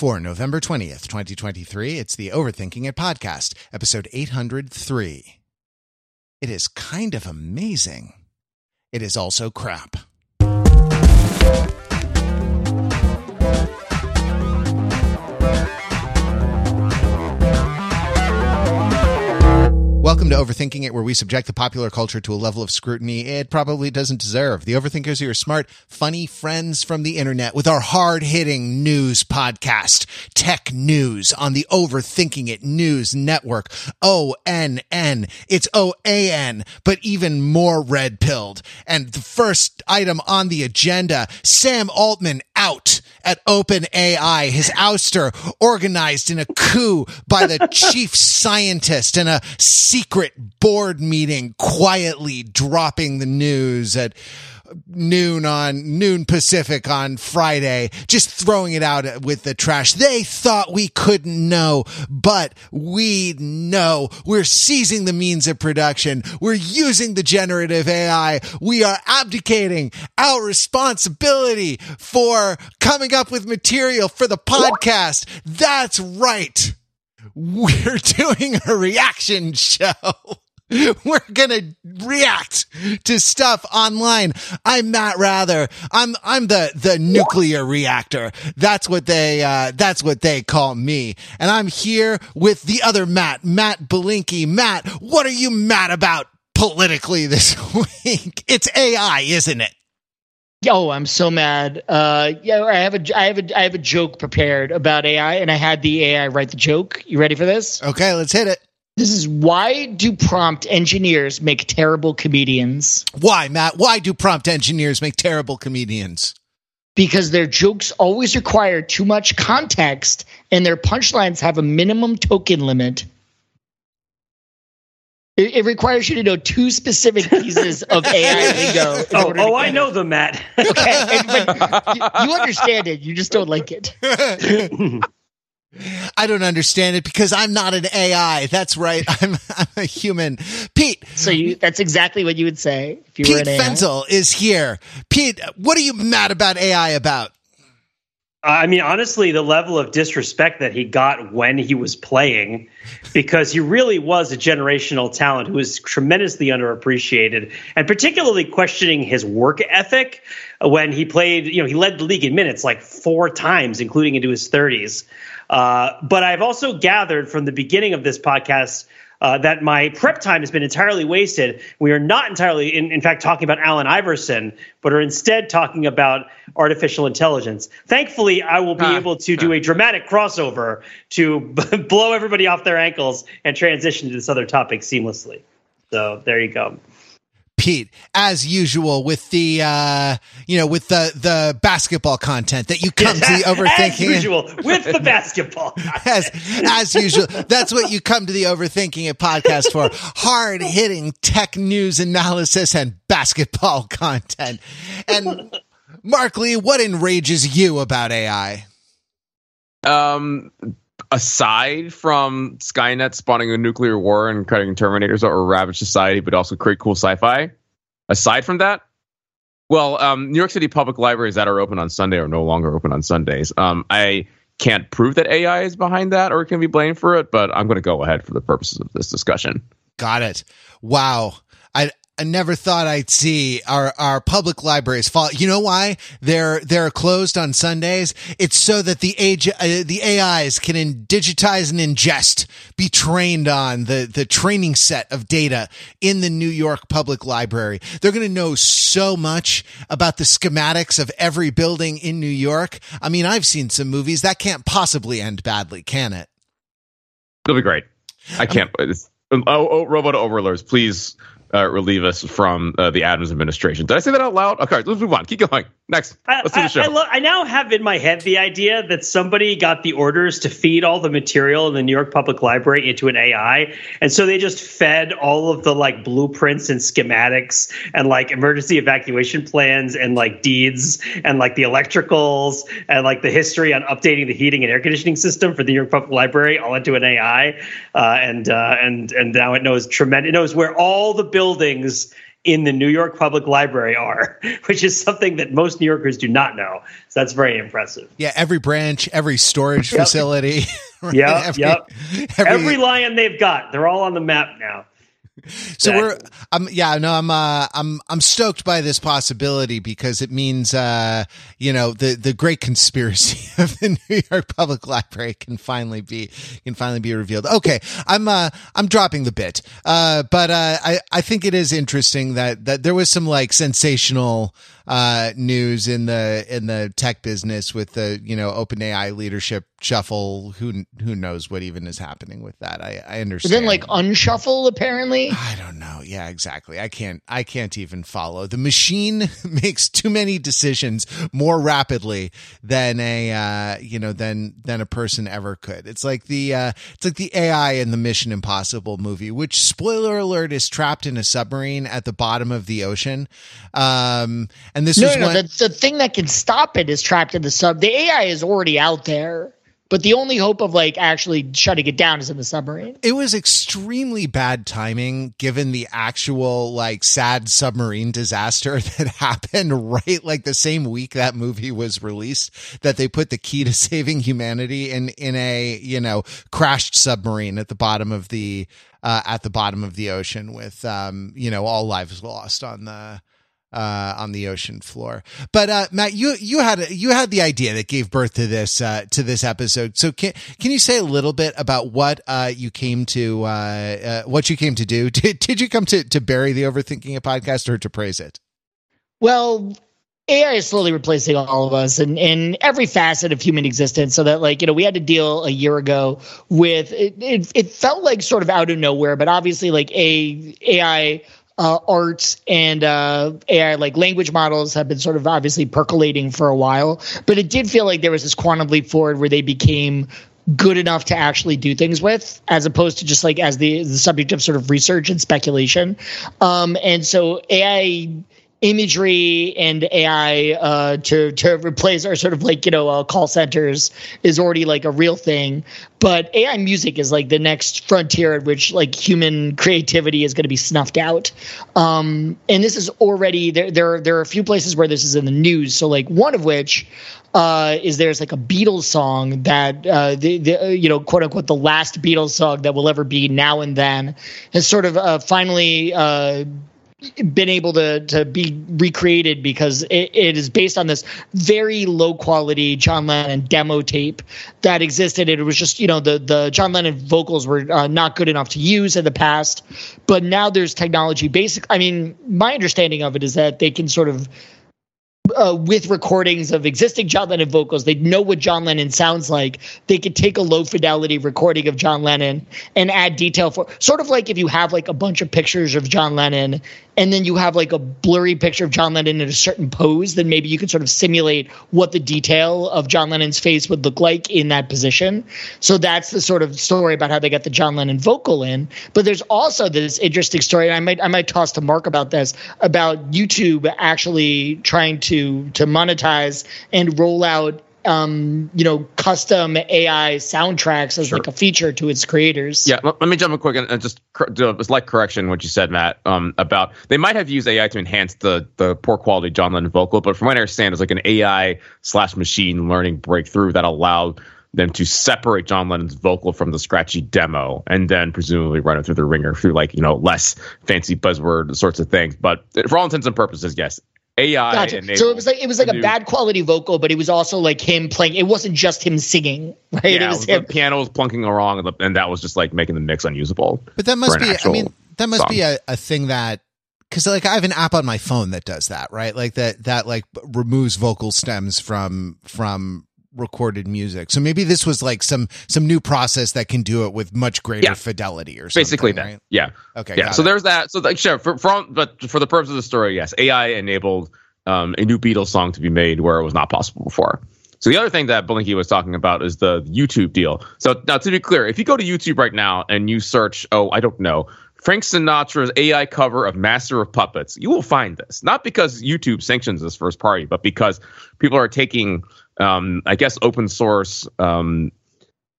For November 20th, 2023, it's the Overthinking It podcast, episode 803. It is kind of amazing. It is also crap. Welcome to Overthinking It, where we subject the popular culture to a level of scrutiny it probably doesn't deserve. The Overthinkers are your smart, funny friends from the internet with our hard hitting news podcast, Tech News on the Overthinking It News Network. O N N. It's O A N, but even more red pilled. And the first item on the agenda Sam Altman out at OpenAI, his ouster organized in a coup by the chief scientist in a secret board meeting, quietly dropping the news at noon on noon Pacific on Friday, just throwing it out with the trash. They thought we couldn't know, but we know we're seizing the means of production. We're using the generative AI. We are abdicating our responsibility for coming up with material for the podcast. That's right. We're doing a reaction show. We're gonna react to stuff online. I'm Matt Wrather. I'm I'm the the nuclear reactor. That's what they uh, that's what they call me. And I'm here with the other Matt, Matt Belinkie. Matt, what are you mad about politically this week? It's AI, isn't it? Oh, I'm so mad. Uh, yeah, I have a I have a I have a joke prepared about AI, and I had the AI write the joke. You ready for this? Okay, let's hit it. This is why do prompt engineers make terrible comedians? Why, Matt? Why do prompt engineers make terrible comedians? Because their jokes always require too much context and their punchlines have a minimum token limit. It, it requires you to know two specific pieces of AI lingo. Oh, oh I know them, Matt. okay, and, but you, you understand it. You just don't like it. I don't understand it because I'm not an AI. That's right. I'm, I'm a human. Pete. So you that's exactly what you would say if you Pete were an AI. Fenzel is here. Pete, what are you mad about AI about? Uh, I mean, honestly, the level of disrespect that he got when he was playing, because he really was a generational talent who was tremendously underappreciated, and particularly questioning his work ethic when he played. You know, he led the league in minutes like four times, including into his 30s. Uh, but I've also gathered from the beginning of this podcast uh, that my prep time has been entirely wasted. We are not entirely, in, in fact, talking about Allen Iverson, but are instead talking about artificial intelligence. Thankfully, I will be ah, able to do a dramatic crossover to blow everybody off their ankles and transition to this other topic seamlessly. So there you go. Pete, as usual, with the uh, you know with the the basketball content that you come to the overthinking. as usual, with the basketball. as as usual, that's what you come to the overthinking it podcast for: hard hitting tech news analysis and basketball content. And Mark Lee, what enrages you about AI? Um, aside from Skynet spawning a nuclear war and cutting Terminators or ravage society, but also create cool sci-fi. Aside from that, well, um, New York City public libraries that are open on Sunday are no longer open on Sundays. Um, I can't prove that AI is behind that or can be blamed for it, but I'm going to go ahead for the purposes of this discussion. Got it. Wow. I I never thought I'd see our, our public libraries fall. You know why they're they're closed on Sundays? It's so that the age uh, the AIs can in, digitize and ingest, be trained on the the training set of data in the New York Public Library. They're going to know so much about the schematics of every building in New York. I mean, I've seen some movies that can't possibly end badly, can it? It'll be great. I can't. Um, oh, oh, robot overlords, please uh, relieve us from uh, the Adams administration. Did I say that out loud? Okay, let's move on. Keep going. Next, let's do the show. I, I, lo- I, now have in my head the idea that somebody got the orders to feed all the material in the New York Public Library into an AI, and so they just fed all of the like blueprints and schematics and like emergency evacuation plans and like deeds and like the electricals and like the history on updating the heating and air conditioning system for the New York Public Library all into an AI, uh, and uh, and and now it knows tremendous. It knows where all the buildings in the New York Public Library are, which is something that most New Yorkers do not know. So that's very impressive. Yeah, every branch, every storage Yep. facility. right? Yep, every, yep. every- Every lion they've got, they're all on the map now. So we're, I'm, yeah, no, I'm, uh, I'm, I'm stoked by this possibility because it means, uh, you know, the, the great conspiracy of the New York Public Library can finally be, can finally be revealed. Okay. I'm, uh, I'm dropping the bit. Uh, but, uh, I, I think it is interesting that, that there was some like sensational, uh, news in the, in the tech business with the, you know, OpenAI leadership shuffle. Who, who knows what even is happening with that? I, I But understand. then like unshuffle apparently. I don't know. Yeah, exactly. I can't I can't even follow. The machine makes too many decisions more rapidly than a uh, you know than than a person ever could. It's like the uh, it's like the AI in the Mission Impossible movie, which spoiler alert is trapped in a submarine at the bottom of the ocean. Um and this No, no, no. when The, the thing that can stop it is trapped in the sub. The AI is already out there, but the only hope of like actually shutting it down is in the submarine. it was extremely bad timing given the actual like sad submarine disaster that happened right like the same week that movie was released that they put the key to saving humanity in in a you know crashed submarine at the bottom of the uh, at the bottom of the ocean with um you know all lives lost on the uh, on the ocean floor. But uh, Matt, you you had you had the idea that gave birth to this uh, to this episode. So can can you say a little bit about what uh, you came to uh, uh, what you came to do? Did, did you come to to bury the overthinking a podcast or to praise it? Well, AI is slowly replacing all of us in, in every facet of human existence. So that, like, you know, we had to deal a year ago with it. It, it felt like sort of out of nowhere, but obviously, like a AI. Uh, arts and uh, AI like language models have been sort of obviously percolating for a while, but it did feel like there was this quantum leap forward where they became good enough to actually do things with, as opposed to just like as the the subject of sort of research and speculation. Um, and so AI imagery and AI uh, to to replace our sort of like you know uh, call centers is already like a real thing. But AI music is like the next frontier at which like human creativity is going to be snuffed out. Um, and this is already there. There there are a few places where this is in the news. So like one of which uh, is there's like a Beatles song that uh, the, the uh, you know quote unquote the last Beatles song that will ever be now and then has sort of uh, finally uh, been able to to be recreated because it, it is based on this very low quality John Lennon demo tape that existed. It was just you know the the John Lennon vocals were uh, not good enough to use in the past, but now there's technology. Basic, I mean, my understanding of it is that they can sort of uh, with recordings of existing John Lennon vocals. They know what John Lennon sounds like. They could take a low fidelity recording of John Lennon and add detail for sort of like if you have like a bunch of pictures of John Lennon and then you have like a blurry picture of John Lennon in a certain pose, then maybe you can sort of simulate what the detail of John Lennon's face would look like in that position. So that's the sort of story about how they got the John Lennon vocal in. But there's also this interesting story, and I might I might toss to Mark about this about YouTube actually trying to to monetize and roll out um, you know, custom AI soundtracks as Sure. like a feature to its creators. Yeah, let, let me jump in quick and, and just cor- do a slight correction what you said, Matt. Um, about they might have used AI to enhance the the poor quality John Lennon vocal, but from what I understand, it's like an AI slash machine learning breakthrough that allowed them to separate John Lennon's vocal from the scratchy demo, and then presumably run it through the wringer through like you know less fancy buzzword sorts of things. But for all intents and purposes, yes, AI. Gotcha. enabled So it was like it was like a new- bad quality vocal, but it was also like him playing. It wasn't just him singing, right? Yeah, it it was was him. the piano was plunking wrong, and, that was just like making the mix unusable. But that must be. I mean, that must song. be a, a thing that because like I have an app on my phone that does that, right? Like that that like removes vocal stems from from recorded music. So maybe this was like some some new process that can do it with much greater Yeah. fidelity or something. Basically, that. right? Yeah. Okay. yeah so it. there's that so like sure for, but for the purpose of the story yes ai enabled um, a new beatles song to be made where it was not possible before so the other thing that Belinkie was talking about is the YouTube deal. So now to be clear, if you go to YouTube right now and you search, oh, I don't know, Frank Sinatra's AI cover of Master of Puppets, you will find this. Not because YouTube sanctions this first party, but because people are taking, um, I guess, open source um,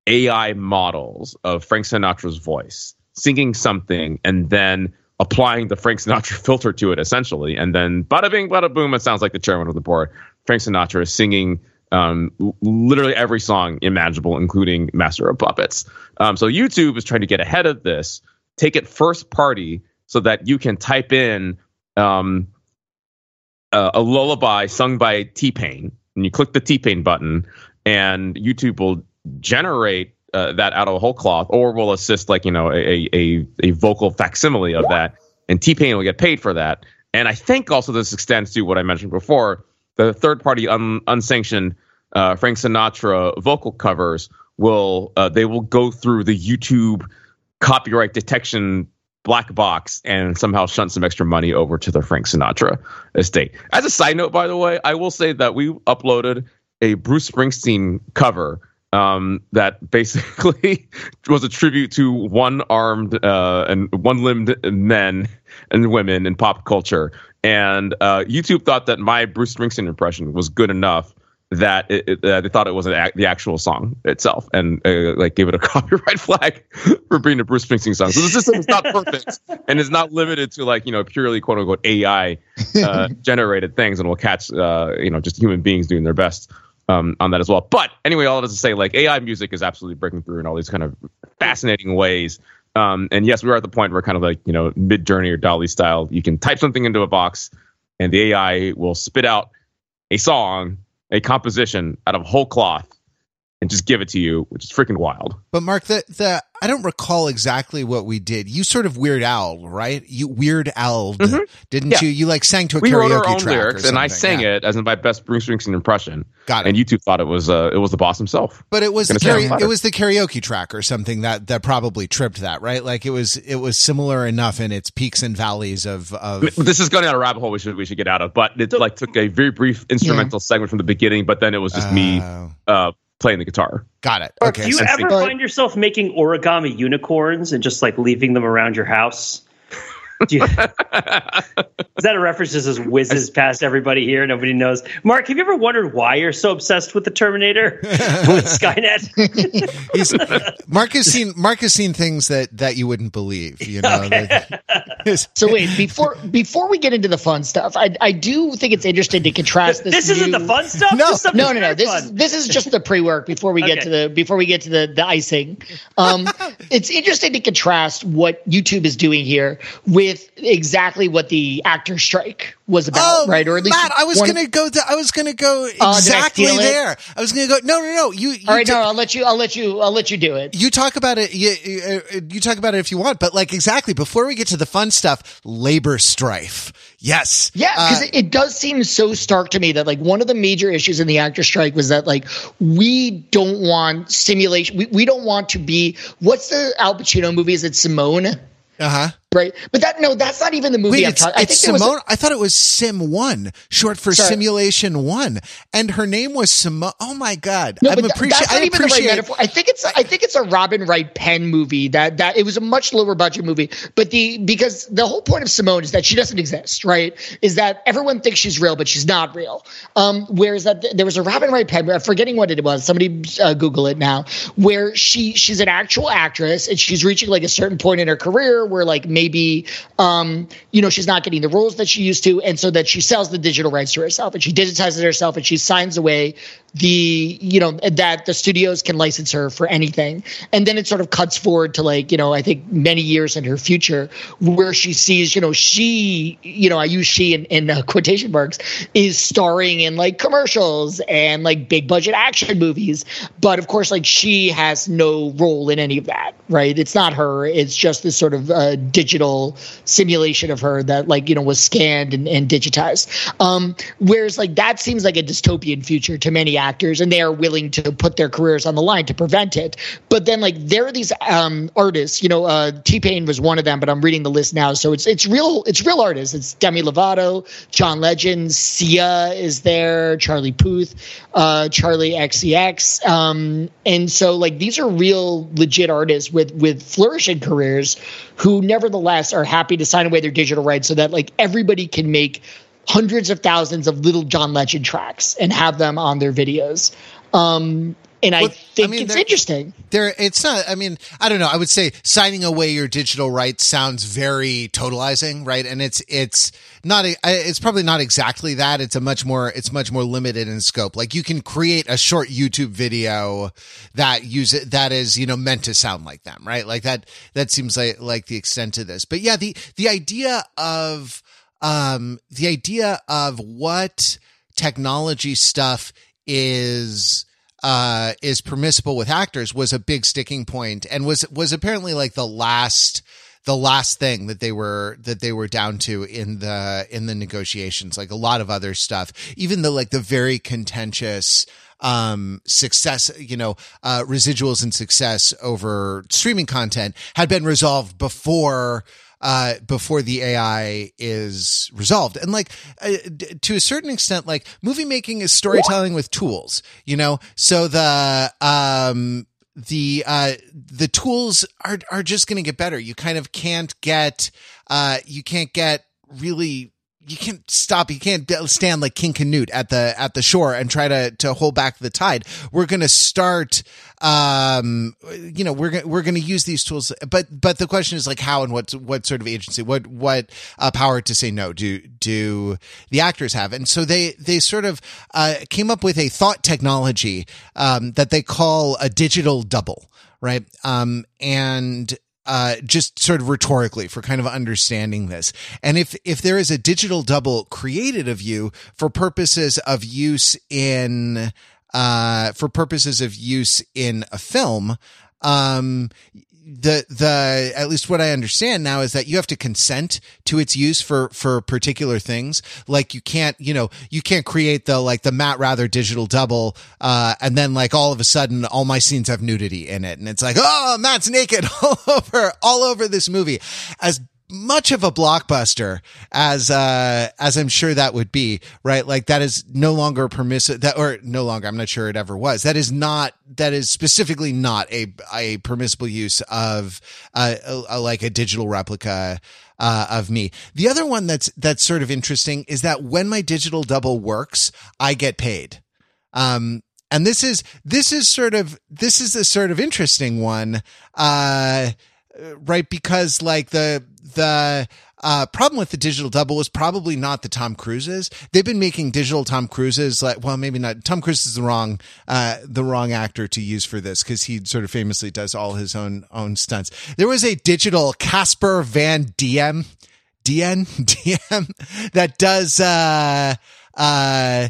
AI models of Frank Sinatra's voice, singing something, and then applying the Frank Sinatra filter to it essentially. And then bada bing, bada boom, it sounds like the chairman of the board. Frank Sinatra is singing um, literally every song imaginable, including Master of Puppets. Um, so YouTube is trying to get ahead of this, take it first party so that you can type in um, a, a lullaby sung by T Pain, and you click the T Pain button, and YouTube will generate uh, that out of a whole cloth, or will assist like you know a a, a vocal facsimile of that, and T Pain will get paid for that. And I think also this extends to what I mentioned before: the third party un, unsanctioned uh, Frank Sinatra vocal covers will uh, they will go through the YouTube copyright detection black box and somehow shunt some extra money over to the Frank Sinatra estate. As a side note, by the way, I will say that we uploaded a Bruce Springsteen cover um, that basically was a tribute to one-armed uh, and one-limbed men and women in pop culture. And uh, YouTube thought that my Bruce Springsteen impression was good enough that it, it, uh, they thought it was an, the actual song itself, and uh, like gave it a copyright flag for being a Bruce Springsteen song. So the system is not perfect, and is not limited to like you know purely quote unquote AI uh, generated things, and will catch uh, you know just human beings doing their best um, on that as well. But anyway, all that is to say, like AI music is absolutely breaking through in all these kind of fascinating ways. Um, and yes, we are at the point where kind of like you know Midjourney or DALL-E style, you can type something into a box, and the AI will spit out a song a composition out of whole cloth and just give it to you, which is freaking wild. But Mark, the the I don't recall exactly what we did. You sort of Weird Al, right? You Weird Al, mm-hmm. didn't yeah. you? You like sang to a we karaoke wrote our own track lyrics, and I sang yeah. it as in my best Bruce Springsteen impression. Got it. And YouTube thought it was uh, it was the boss himself. But it was the karaoke, it was the karaoke track or something that that probably tripped that, right? Like it was it was similar enough in its peaks and valleys of of. This is going down a rabbit hole we should we should get out of, but it like took a very brief instrumental yeah. segment from the beginning, but then it was just uh, me. Oh. Uh, playing the guitar. Got it. Okay. Do you ever find yourself making origami unicorns and just like leaving them around your house? You, is that a reference just as whizzes past everybody here? Nobody knows. Mark, have you ever wondered why you're so obsessed with the Terminator with Skynet? Mark has seen Mark has seen things that that you wouldn't believe. You know. Okay. so wait before before we get into the fun stuff, I I do think it's interesting to contrast this. This new, isn't the fun stuff. No, no, no, no. This fun. is this is just the pre work before we get to the before we get to the the icing. Um, it's interesting to contrast what YouTube is doing here with with exactly what the actor strike was about, oh, right? Or at least Matt, I was to go. To, I was to go uh, exactly uh, I there. I was to go. No, no, no. You. you All right, t- no. I'll let you. I'll let you. I'll let you do it. You talk about it. You, you, you talk about it if you want, but like exactly before we get to the fun stuff, labor strife. Yes. Yeah, because uh, it, it does seem so stark to me that like one of the major issues in the actor strike was that like we don't want simulation. We, we don't want to be. What's the Al Pacino movie? Is it Simone? Uh huh. Right, but that no, that's not even the movie. Wait, it's, I it's Simone. A, I thought it was Sim One, short for sorry. Simulation One, and her name was Simone. Oh my god, no, I'm appreciate. I appreciate. Right metaphor. I think it's I think it's a Robin Wright Penn movie. That that it was a much lower budget movie, but the because the whole point of Simone is that she doesn't exist. Right, is that everyone thinks she's real, but she's not real. Um, whereas that there was a Robin Wright Penn, I'm forgetting what it was. Somebody uh, Google it now. Where she she's an actual actress and she's reaching like a certain point in her career where like maybe um, you know, she's not getting the roles that she used to, and so that she sells the digital rights to herself and she digitizes herself and she signs away the you know that the studios can license her for anything. And then it sort of cuts forward to like you know i think many years in her future where she sees you know she you know i use she in, in uh, quotation marks is starring in like commercials and like big budget action movies. But of course like she has no role in any of that right? It's not her. It's just this sort of uh, digital simulation of her that like you know was scanned and, and digitized. Um whereas like that seems like a dystopian future to many actors and they are willing to put their careers on the line to prevent it. But then like there are these um, artists, you know, uh, T Pain was one of them, but I'm reading the list now. So it's it's real it's real artists. It's Demi Lovato, John Legend, Sia is there, Charlie Puth, uh, Charli XCX. Um, and so like these are real legit artists with with flourishing careers who nevertheless are happy to sign away their digital rights so that like everybody can make hundreds of thousands of little John Legend tracks and have them on their videos. Um, and I Well, I think mean, it's interesting. there it's not i mean i don't know. I would say signing away your digital rights sounds very totalizing right? And it's it's not a, I- it's probably not exactly that. It's a much more it's much more limited in scope. Like you can create a short youtube video that use it that is you know meant to sound like them right? Like that that seems like like the extent of this. But yeah the the idea of um the idea of what technology stuff is uh is permissible with actors was a big sticking point and was was apparently like the last the last thing that they were that they were down to in the in the negotiations like a lot of other stuff. Even the like the very contentious um success you know uh residuals and success over streaming content had been resolved before uh, before the AI is resolved. And like, uh, to a certain extent, like movie making is storytelling with tools, you know? So the, um, the, uh, the tools are, are just going to get better. You kind of can't get, uh, you can't get really, you can't stop. You can't stand like King Canute at the, at the shore and try to, to hold back the tide. We're going to start, um, you know, we're, we're going to use these tools, but, but the question is like how and what, what sort of agency, what, what, uh, power to say no do, do the actors have? And so they, they sort of, uh, came up with a thought technology, um, that they call a digital double, right? Um, and, uh, just sort of rhetorically for kind of understanding this. And if, if there is a digital double created of you for purposes of use in, uh, for purposes of use in a film, um, the the at least what I understand now is that you have to consent to its use for for particular things. Like you can't, you know, you can't create the like the Matt Wrather digital double, uh, and then like all of a sudden all my scenes have nudity in it, and it's like, oh, Matt's naked all over all over this movie. As much of a blockbuster as uh as I'm sure that would be, right? Like that is no longer permissive that or no longer, I'm not sure it ever was. That is not that is specifically not a a permissible use of uh a, a, like a digital replica uh, of me. The other one that's that's sort of interesting is that when my digital double works, I get paid. Um and this is this is sort of this is a sort of interesting one uh right because like the the uh, problem with the digital double was probably not the Tom Cruises. They've been making digital Tom Cruises like, well, maybe not. Tom Cruise is the wrong, uh, the wrong actor to use for this because he sort of famously does all his own own stunts. There was a digital Casper Van Diem, Dien Diem that does uh uh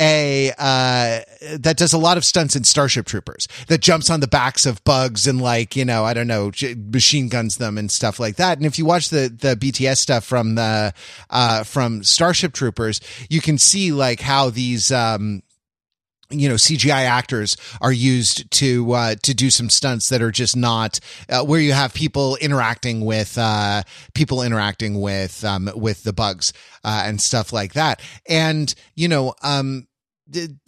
a uh that does a lot of stunts in Starship Troopers that jumps on the backs of bugs and like you know I don't know machine guns them and stuff like that. And if you watch the the BTS stuff from the uh from Starship Troopers, you can see like how these um you know CGI actors are used to uh, to do some stunts that are just not uh, where you have people interacting with uh, people interacting with um, with the bugs uh, and stuff like that. And you know, um,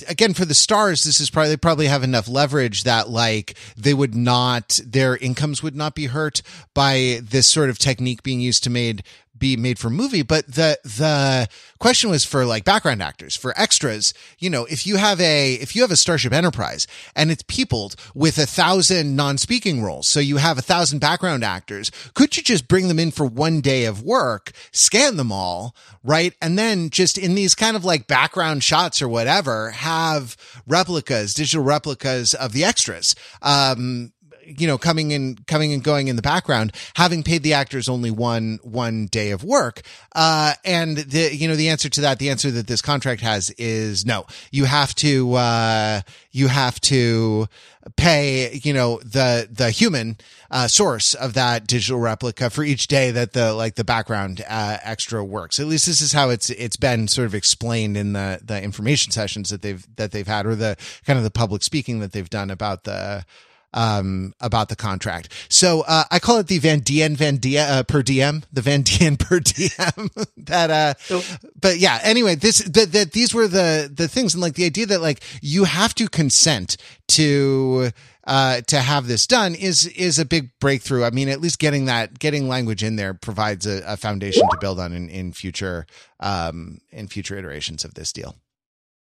again for the stars, this is probably they probably have enough leverage that like they would not their incomes would not be hurt by this sort of technique being used to made be made for movie but the the question was for like background actors for extras. You know if you have a if you have a starship enterprise and it's peopled with a thousand non-speaking roles so you have a thousand background actors could you just bring them in for one day of work scan them all right? And then just in these kind of like background shots or whatever have replicas digital replicas of the extras. Um you know coming in coming and going in the background having paid the actors only one one day of work uh and the you know the answer to that the answer that this contract has is no. You have to uh you have to pay you know the the human uh source of that digital replica for each day that the like the background uh extra works. At least this is how it's it's been sort of explained in the the information sessions that they've that they've had or the kind of the public speaking that they've done about the um, about the contract. So, uh, I call it the Van Dien Van Dien, uh, per diem, the Van Dien per diem that, uh, So- but yeah, anyway, this, that, that these were the, the things and like the idea that like you have to consent to, uh, to have this done is, is a big breakthrough. I mean, at least getting that, getting language in there provides a, a foundation to build on in, in future, um, in future iterations of this deal.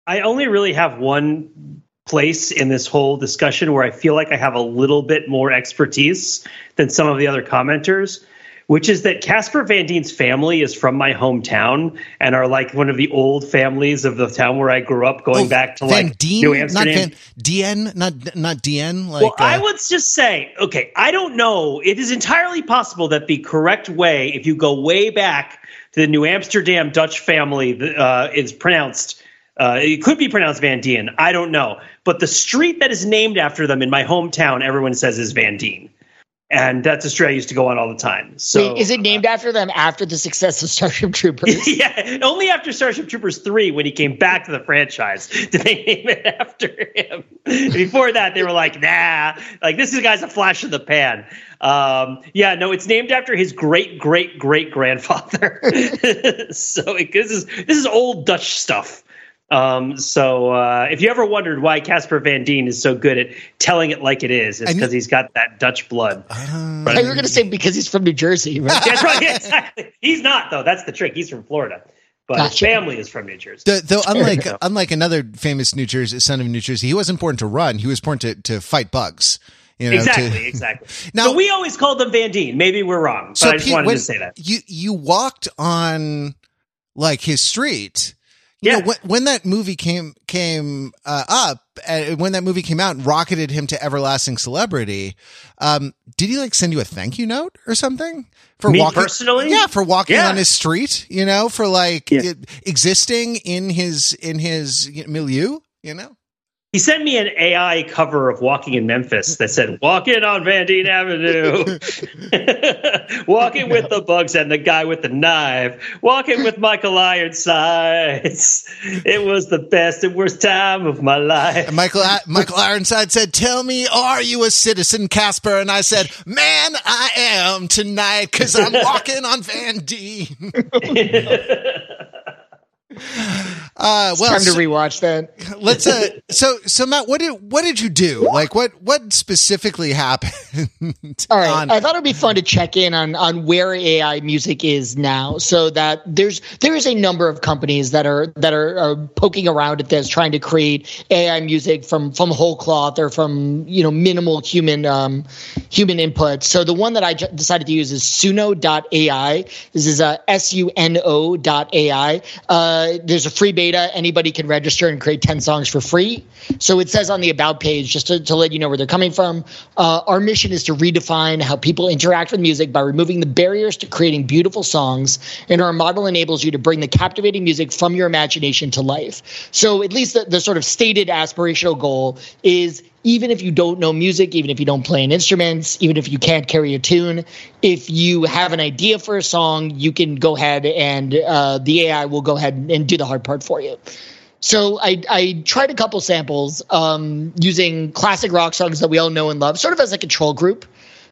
I only really have one place in this whole discussion where I feel like I have a little bit more expertise than some of the other commenters, which is that Casper Van Dien's family is from my hometown and are like one of the old families of the town where I grew up, going Oh, back to Van like Dien, New not Amsterdam. Van Dien, not not Dien. Like well, I uh, would just say, okay, I don't know. It is entirely possible that the correct way, if you go way back to the New Amsterdam Dutch family, uh, is pronounced. Uh, it could be pronounced Van Dien. I don't know. But the street that is named after them in my hometown, everyone says is Van Dien. And that's a street I used to go on all the time. So Wait, is it named after them after the success of Starship Troopers? yeah, only after Starship Troopers 3, when he came back to the franchise, did they name it after him. Before that, they were like, nah, like this is guy's a flash in the pan. Um, yeah, no, it's named after his great great great grandfather. so it, this is this is old Dutch stuff. Um, so uh, if you ever wondered why Casper Van Dien is so good at telling it like it is, it's because he's got that Dutch blood. uh, I thought you were going to say because he's from New Jersey, right? That's right. yeah, exactly. He's not though. That's the trick. He's from Florida, but Gotcha. his family is from New Jersey. the, though unlike unlike another famous New Jersey son of New Jersey, he wasn't born to run. He was born to to fight bugs. You know, to- exactly, exactly. Now- so we always called them Van Dien. Maybe we're wrong, but I just Pete, wanted when to say that. You you walked on like his street. You Yeah. know, when, when that movie came came uh, up, uh, when that movie came out and rocketed him to everlasting celebrity, um, did he like send you a thank you note or something for Me walking? personally? Yeah, for walking Yeah. on his street. You know, for like Yeah. it- existing in his in his milieu. You know. He sent me an AI cover of Walking in Memphis that said "Walking on Van Dien Avenue, walking with the bugs and the guy with the knife, walking with Michael Ironsides. It was the best and worst time of my life." And Michael Michael Ironside said, "Tell me, are you a citizen, Casper?" And I said, "Man, I am tonight because I'm walking on Van Dien." Uh, well, Time to rewatch that. let's. Uh, so, so Matt, what did what did you do? Like, what what specifically happened? All right. on- I thought it'd be fun to check in on on where AI music is now, so that there's there is a number of companies that are that are, are poking around at this, trying to create AI music from from whole cloth or from you know minimal human um, human input. So the one that I j- decided to use is Suno.ai. This is uh, S U N O dot AI. There's a free beta. Anybody can register and create 10 songs for free. So it says on the About page, just to, to let you know where they're coming from, uh, our mission is to redefine how people interact with music by removing the barriers to creating beautiful songs. And our model enables you to bring the captivating music from your imagination to life. So at least the, the sort of stated aspirational goal is even if you don't know music, even if you don't play an instrument, even if you can't carry a tune, if you have an idea for a song, you can go ahead and uh, the AI will go ahead and do the hard part for you. So I, I tried a couple samples um, using classic rock songs that we all know and love, sort of as a control group.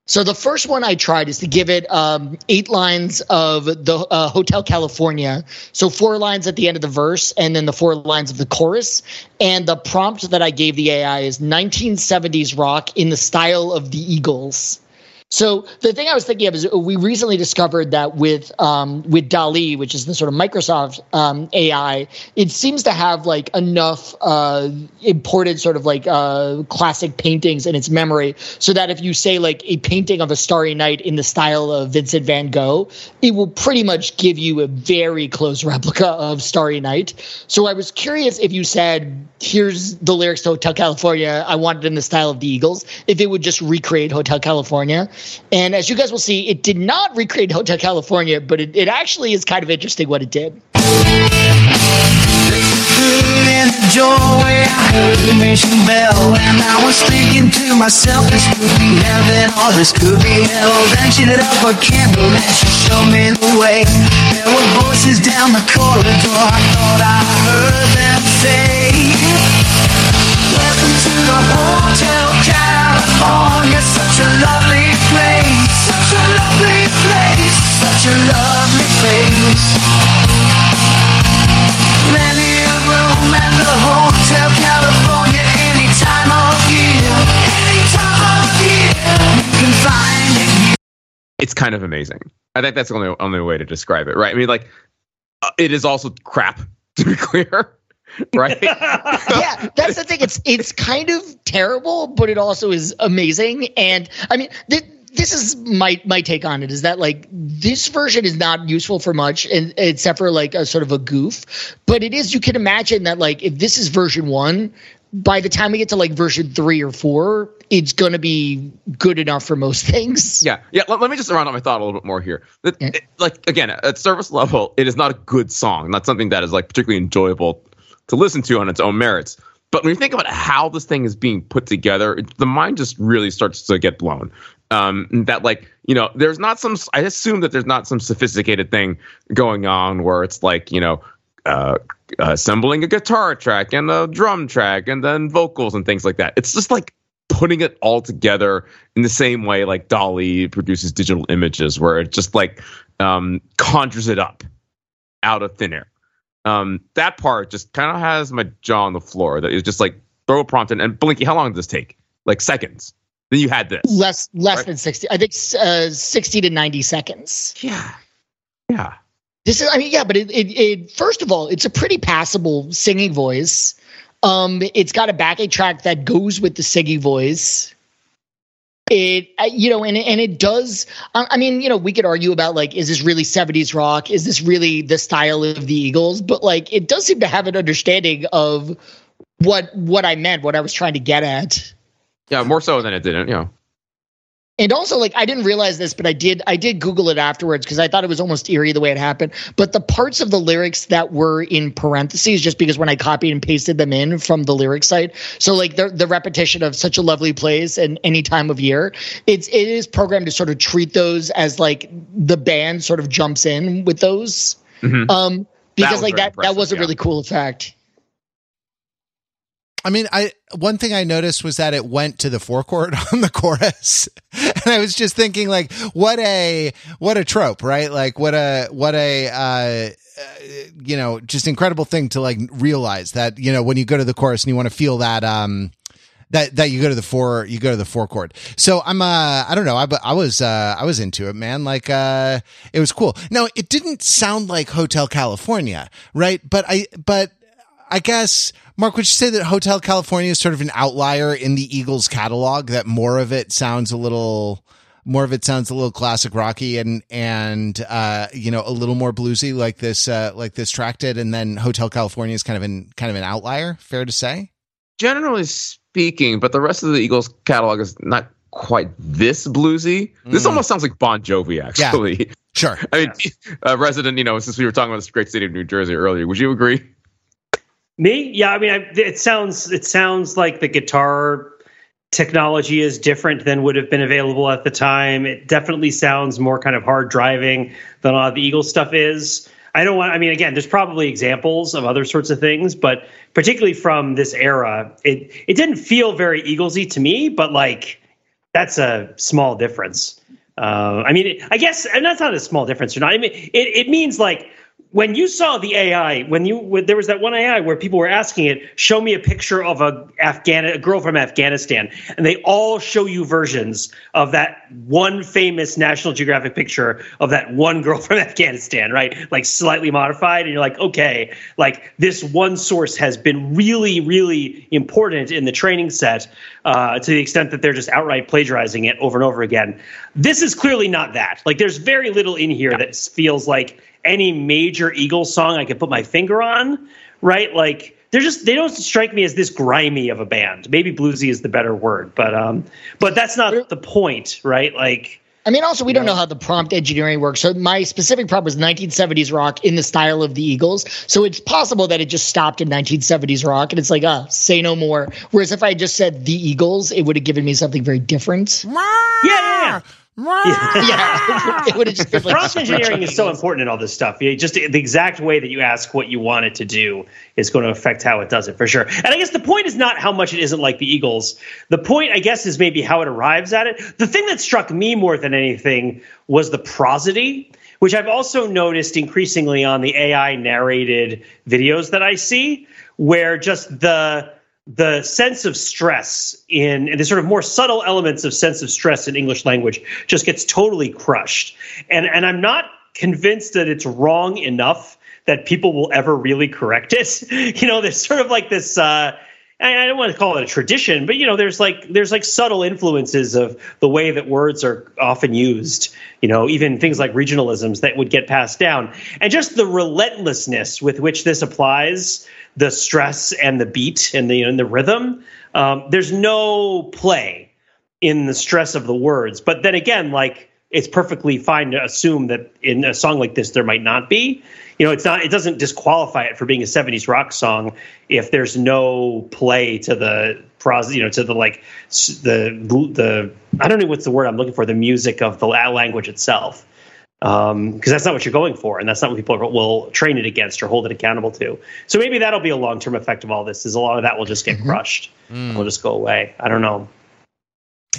So the first one I tried is to give it um, eight lines of the uh, Hotel California. So four lines at the end of the verse, and then the four lines of the chorus. And the prompt that I gave the AI is 1970s rock in the style of the Eagles. So the thing I was thinking of is we recently discovered that with um, with DALL-E, which is the sort of Microsoft um, AI, it seems to have like enough uh, imported sort of like uh, classic paintings in its memory, so that if you say like a painting of a starry night in the style of Vincent Van Gogh, it will pretty much give you a very close replica of Starry Night. So I was curious if you said, "Here's the lyrics to Hotel California," I want it in the style of the Eagles, if it would just recreate Hotel California. And as you guys will see, it did not recreate Hotel California, but it, it actually is kind of interesting what it did. Welcome to the Hotel California, such a lovely place, such a lovely place, such a lovely place. Room at the Hotel California any time of year. Any time of year. You can find it here. it's kind of amazing. I think that's the only only way to describe it, right? I mean, like, uh, it is also crap to be clear. right? yeah, that's the thing. It's it's kind of terrible, but it also is amazing. And I mean, th- this is my my take on it is that like this version is not useful for much, and except for like a sort of a goof. But it is. You can imagine that like if this is version one, by the time we get to like version three or four, it's going to be good enough for most things. Yeah, yeah. Let, let me just round out my thought a little bit more here. That, it, like again, at service level, it is not a good song, not something that is like particularly enjoyable to listen to on its own merits. But when you think about how this thing is being put together, the mind just really starts to get blown. Um, that like you know, there's not some. I assume that there's not some sophisticated thing going on where it's like you know. Uh, assembling a guitar track and a drum track and then vocals and things like that. It's just like putting it all together in the same way like DALL-E produces digital images where it just like um, conjures it up out of thin air. Um, that part just kind of has my jaw on the floor. That is just like throw a prompt in and Belinkie. How long does this take? Like seconds. Then you had this. Less less right? than sixty. I think uh, sixty to ninety seconds. Yeah. Yeah. This is. I mean, yeah, but it, it, it first of all, it's a pretty passable singing voice. Um, it's got a backing track that goes with the singing voice. It, uh, you know, and and it does. I mean, you know, we could argue about like, is this really '70s rock? Is this really the style of the Eagles? But like, it does seem to have an understanding of what what I meant, what I was trying to get at. Yeah, more so than it didn't. You know and also like i didn't realize this but i did i did google it afterwards because i thought it was almost eerie the way it happened but the parts of the lyrics that were in parentheses just because when i copied and pasted them in from the lyric site so like the, the repetition of such a lovely place and any time of year it's it is programmed to sort of treat those as like the band sort of jumps in with those mm-hmm. um because that like that that was a yeah. really cool effect I mean, I one thing I noticed was that it went to the chord on the chorus, and I was just thinking, like, what a what a trope, right? Like, what a what a uh, you know, just incredible thing to like realize that you know when you go to the chorus and you want to feel that um that that you go to the four you go to the chord so i'm uh i don't know. I but i was uh i was into it man. Like uh it was cool. No it didn't sound like hotel california right? But i but I guess, Mark, would you say that Hotel California is sort of an outlier in the Eagles catalog? That more of it sounds a little, more of it sounds a little classic rocky and and uh, you know a little more bluesy like this uh, like this track did, and then Hotel California is kind of an kind of an outlier. Fair to say. Generally speaking, but the rest of the Eagles catalog is not quite this bluesy. This mm. almost sounds like Bon Jovi, actually. Yeah. Sure. I mean, uh, resident, you know, since we were talking about this great city of New Jersey earlier, would you agree? Me? Yeah, I mean, I, it sounds it sounds like the guitar technology is different than would have been available at the time. It definitely sounds more kind of hard driving than a lot of the Eagles stuff is. I don't want. I mean, again, there's probably examples of other sorts of things, but particularly from this era, it it didn't feel very Eaglesy to me. But like, that's a small difference. Uh, I mean, I guess, and that's not a small difference or not. I mean, it, it means like when you saw the AI, when you when there was that one AI where people were asking it, show me a picture of a Afghan a girl from Afghanistan, and they all show you versions of that one famous National Geographic picture of that one girl from Afghanistan, right? Like slightly modified, and you're like, okay, like this one source has been really, really important in the training set uh, to the extent that they're just outright plagiarizing it over and over again. This is clearly not that. Like, there's very little in here that feels like any major Eagles song I could put my finger on, right? Like they're just they don't strike me as this grimy of a band. Maybe bluesy is the better word, but um, but that's not the point, right? Like. I mean, also, we don't know how the prompt engineering works. So my specific prompt was 1970s rock in the style of the Eagles. So it's possible that it just stopped in 1970s rock, and it's like, ah, say no more. Whereas if I just said the Eagles, it would have given me something very different. Yeah, yeah, yeah. yeah, it would have just been like prompt engineering is so important in all this stuff. You just the exact way that you ask what you want it to do is going to affect how it does it for sure. And I guess the point is not how much it isn't like the Eagles. The point, I guess, is maybe how it arrives at it. The thing that struck me more than anything was the prosody, which I've also noticed increasingly on the AI narrated videos that I see, where just the the sense of stress in and the sort of more subtle elements of sense of stress in English language just gets totally crushed. And and I'm not convinced that it's wrong enough that people will ever really correct it. You know, there's sort of like this. Uh, I don't want to call it a tradition, but you know, there's like there's like subtle influences of the way that words are often used. You know, even things like regionalisms that would get passed down, and just the relentlessness with which this applies, the stress and the beat and the and the rhythm. Um, there's no play in the stress of the words, but then again, like it's perfectly fine to assume that in a song like this there might not be you know it's not it doesn't disqualify it for being a 70s rock song if there's no play to the pros you know to the like the the i don't know what's the word i'm looking for the music of the language itself because um, that's not what you're going for and that's not what people will train it against or hold it accountable to so maybe that'll be a long-term effect of all this is a lot of that will just get mm-hmm. crushed mm. will just go away i don't know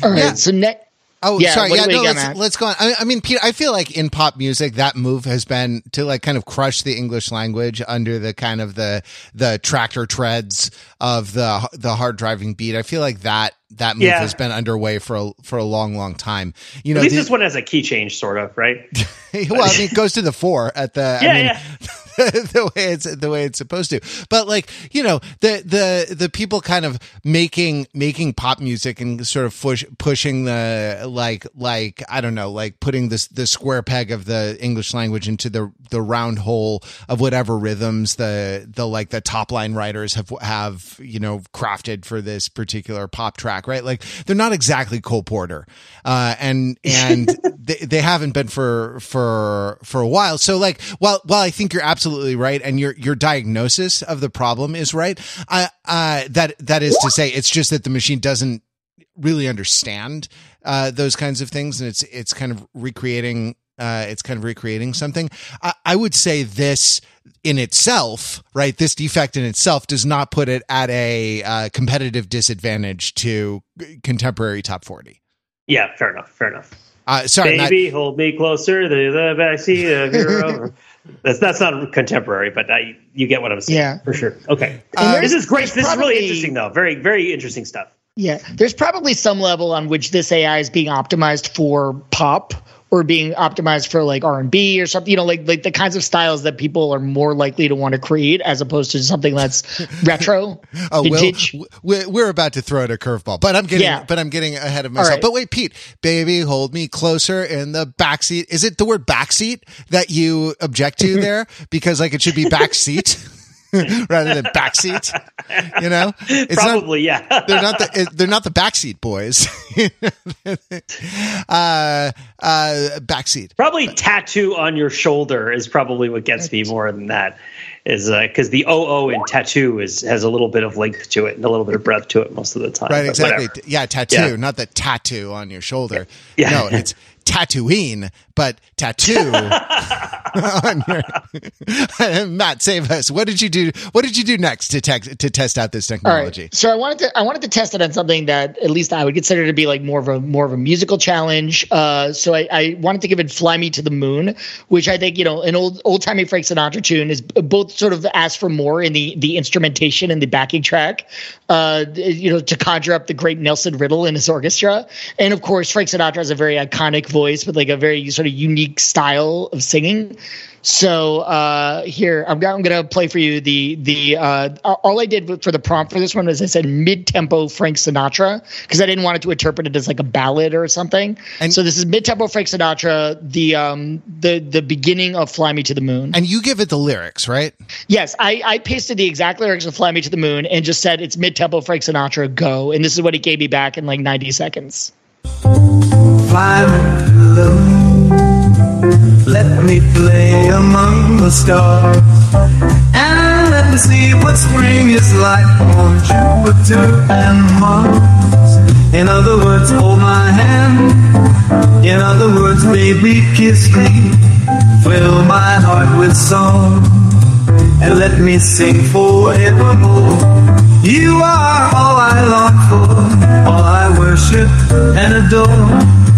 all right yeah. so next Oh, yeah, sorry. Yeah, no, let's, let's, go on. I, I, mean, Peter, I feel like in pop music, that move has been to like kind of crush the English language under the kind of the the tractor treads of the the hard driving beat. I feel like that that move yeah. has been underway for a for a long, long time. You know, at least the, this one has a key change, sort of, right? well, I mean, it goes to the four at the. Yeah, I mean, yeah. the way it's the way it's supposed to. But like you know the the the people kind of making making pop music and sort of push, pushing the like like I don't know like putting this the square peg of the English language into the the round hole of whatever rhythms the the like the top line writers have have you know crafted for this particular pop track right? Like they're not exactly Cole Porter. Uh, and and they, they haven't been for for for a while. So like while while I think you're absolutely absolutely right, and your your diagnosis of the problem is right. Uh, uh, that that is to say, it's just that the machine doesn't really understand uh, those kinds of things, and it's it's kind of recreating. Uh, it's kind of recreating something. I, I would say this in itself, right? This defect in itself does not put it at a uh, competitive disadvantage to contemporary top forty. Yeah, fair enough. Fair enough. Uh, sorry, baby, Matt. hold me closer to the backseat of your. That's that's not contemporary, but I, you get what I'm saying. Yeah, for sure. Okay, uh, this is great. This probably, is really interesting, though. Very very interesting stuff. Yeah, there's probably some level on which this AI is being optimized for pop or being optimized for like R&B or something, you know, like like the kinds of styles that people are more likely to want to create as opposed to something that's retro, oh, vintage. Well, we're about to throw out a curveball, but I'm getting yeah. but I'm getting ahead of myself. Right. But wait, Pete, baby, hold me closer in the backseat. Is it the word backseat that you object to there? because like it should be backseat. rather than backseat. You know, it's probably not, yeah. they're not the they're not the backseat boys. uh, uh, backseat. Probably tattoo on your shoulder is probably what gets me more than that. Is because uh, the OO in tattoo is has a little bit of length to it and a little bit of breadth to it most of the time. Right, exactly. Yeah, tattoo, yeah. not the tattoo on your shoulder. Yeah. No, it's Tatooine, but tattoo on your Matt, save us. What did you do? What did you do next to te- to test out this technology? So I wanted to I wanted to test it on something that at least I would consider to be like more of a more of a musical challenge. Uh, so I, I wanted to give it "Fly Me to the Moon," which I think you know an old old timey Frank Sinatra tune is both sort of asked for more in the the instrumentation and the backing track, uh, you know, to conjure up the great Nelson Riddle in his orchestra, and of course Frank Sinatra has a very iconic voice with like a very sort of unique style of singing. So uh, here I'm, I'm going to play for you the the uh, all I did for the prompt for this one was I said mid tempo Frank Sinatra because I didn't want it to interpret it as like a ballad or something. And so this is mid tempo Frank Sinatra, the um the the beginning of Fly Me to the Moon. And you give it the lyrics, right? Yes, I I pasted the exact lyrics of Fly Me to the Moon and just said it's mid tempo Frank Sinatra, go, and this is what he gave me back in like 90 seconds. Fly me to the moon. Let me play among the stars. And let me see what spring is like on Jupiter and Mars. In other words, hold my hand. In other words, baby, kiss me. Fill my heart with song. And let me sing forevermore. You are all I long for, all I worship and adore.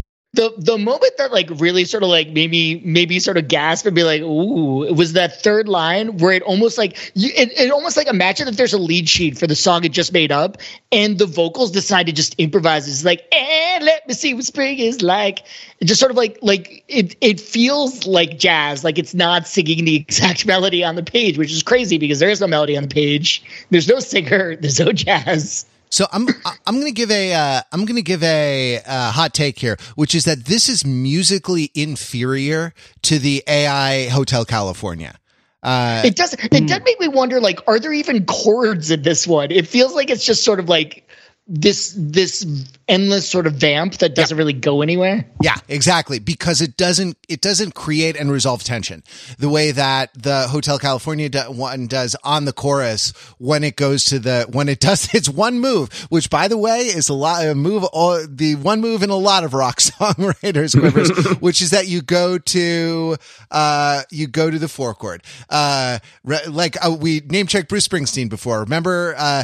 The the moment that like really sort of like maybe maybe sort of gasp and be like ooh it was that third line where it almost like you, it, it almost like imagine if there's a lead sheet for the song it just made up and the vocals decide to just improvise. It's like eh, let me see what spring is like. It just sort of like like it it feels like jazz like it's not singing the exact melody on the page which is crazy because there is no melody on the page. There's no singer there's no jazz So I'm I'm going to give a uh, I'm going to give a uh, hot take here, which is that this is musically inferior to the AI Hotel California. Uh, it does it does make me wonder like are there even chords in this one it feels like it's just sort of like this this endless sort of vamp that doesn't really go anywhere Yeah, exactly. Because it doesn't it doesn't create and resolve tension the way that the Hotel California do, one does on the chorus when it goes to the when it does its one move, which by the way is a lot a move all, the one move in a lot of rock songwriters quivers, which is that you go to uh you go to the four chord. Uh re- like uh, we name checked Bruce Springsteen before. Remember uh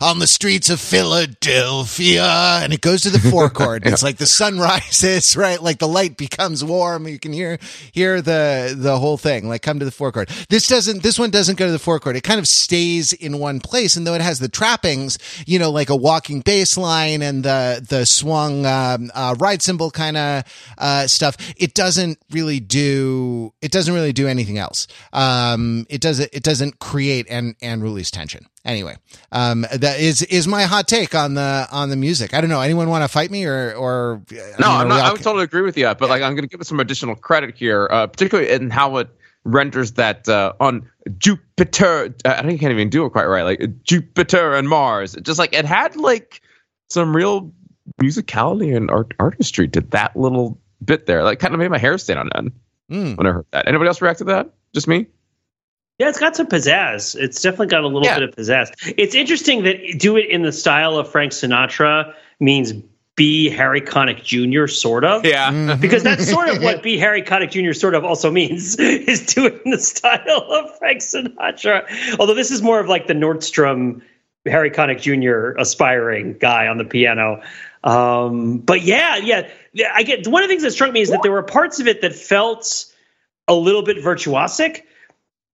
on the streets of Philadelphia, and it goes to the four chord. It's like the sun rises, right? Like the light becomes warm. You can hear hear the the whole thing. Like come to the four chord. This doesn't. This one doesn't go to the four chord. It kind of stays in one place, and though it has the trappings, you know, like a walking bass line and the the swung um, uh, ride cymbal kind of uh, stuff, it doesn't really do. It doesn't really do anything else. Um, it does. It doesn't create and and release tension. Anyway, um, that is is my hot take on the on the music. I don't know. Anyone want to fight me or or I No, I'm not. I would totally agree with you, but like I'm going to give it some additional credit here, uh, particularly in how it renders that uh, on Jupiter. I think I can't even do it quite right. Like Jupiter and Mars, just like it had like some real musicality and art- artistry to that little bit there. Like kind of made my hair stand on end Mm. when I heard that. Anybody else react to that? Just me? Yeah, it's got some pizzazz. It's definitely got a little Yeah. bit of pizzazz. It's interesting that do it in the style of Frank Sinatra means be Harry Connick Jr. sort of. Yeah. Mhm. Because that's sort of what be Harry Connick Jr. sort of also means is do it in the style of Frank Sinatra. Although this is more of like the Nordstrom Harry Connick Jr. aspiring guy on the piano. Um, but yeah, yeah, yeah, I get one of the things that struck me is that there were parts of it that felt a little bit virtuosic.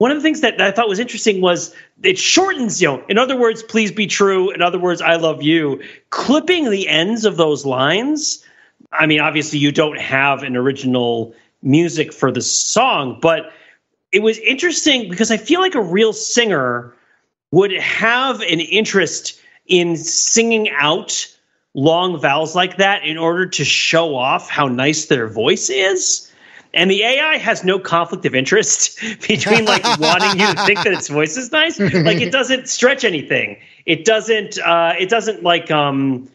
One of the things that I thought was interesting was it shortens, you know, in other words, please be true. In other words, I love you. Clipping the ends of those lines. I mean, obviously, you don't have an original music for the song, but it was interesting because I feel like a real singer would have an interest in singing out long vowels like that in order to show off how nice their voice is. And the AI has no conflict of interest between like wanting you to think that its voice is nice. Like it doesn't stretch anything. It doesn't. Uh, it doesn't like um,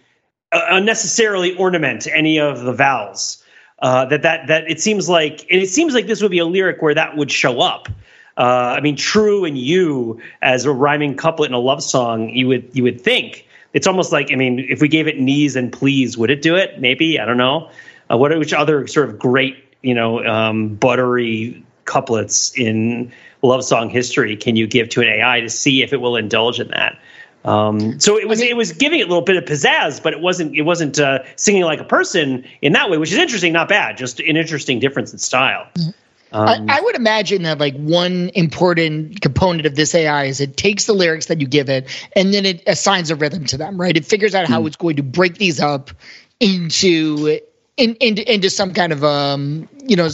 uh, unnecessarily ornament any of the vowels. Uh, that that that it seems like, and it seems like this would be a lyric where that would show up. Uh, I mean, "true" and "you" as a rhyming couplet in a love song, you would you would think it's almost like I mean, if we gave it "knees" and "please," would it do it? Maybe I don't know. Uh, what which other sort of great you know um, buttery couplets in love song history can you give to an AI to see if it will indulge in that? Um, so it was it was giving it a little bit of pizzazz, but it wasn't it wasn't uh, singing like a person in that way, which is interesting, not bad, just an interesting difference in style. Um, I, I would imagine that like one important component of this AI is it takes the lyrics that you give it and then it assigns a rhythm to them, right? It figures out how it's going to break these up into in, into into some kind of um you know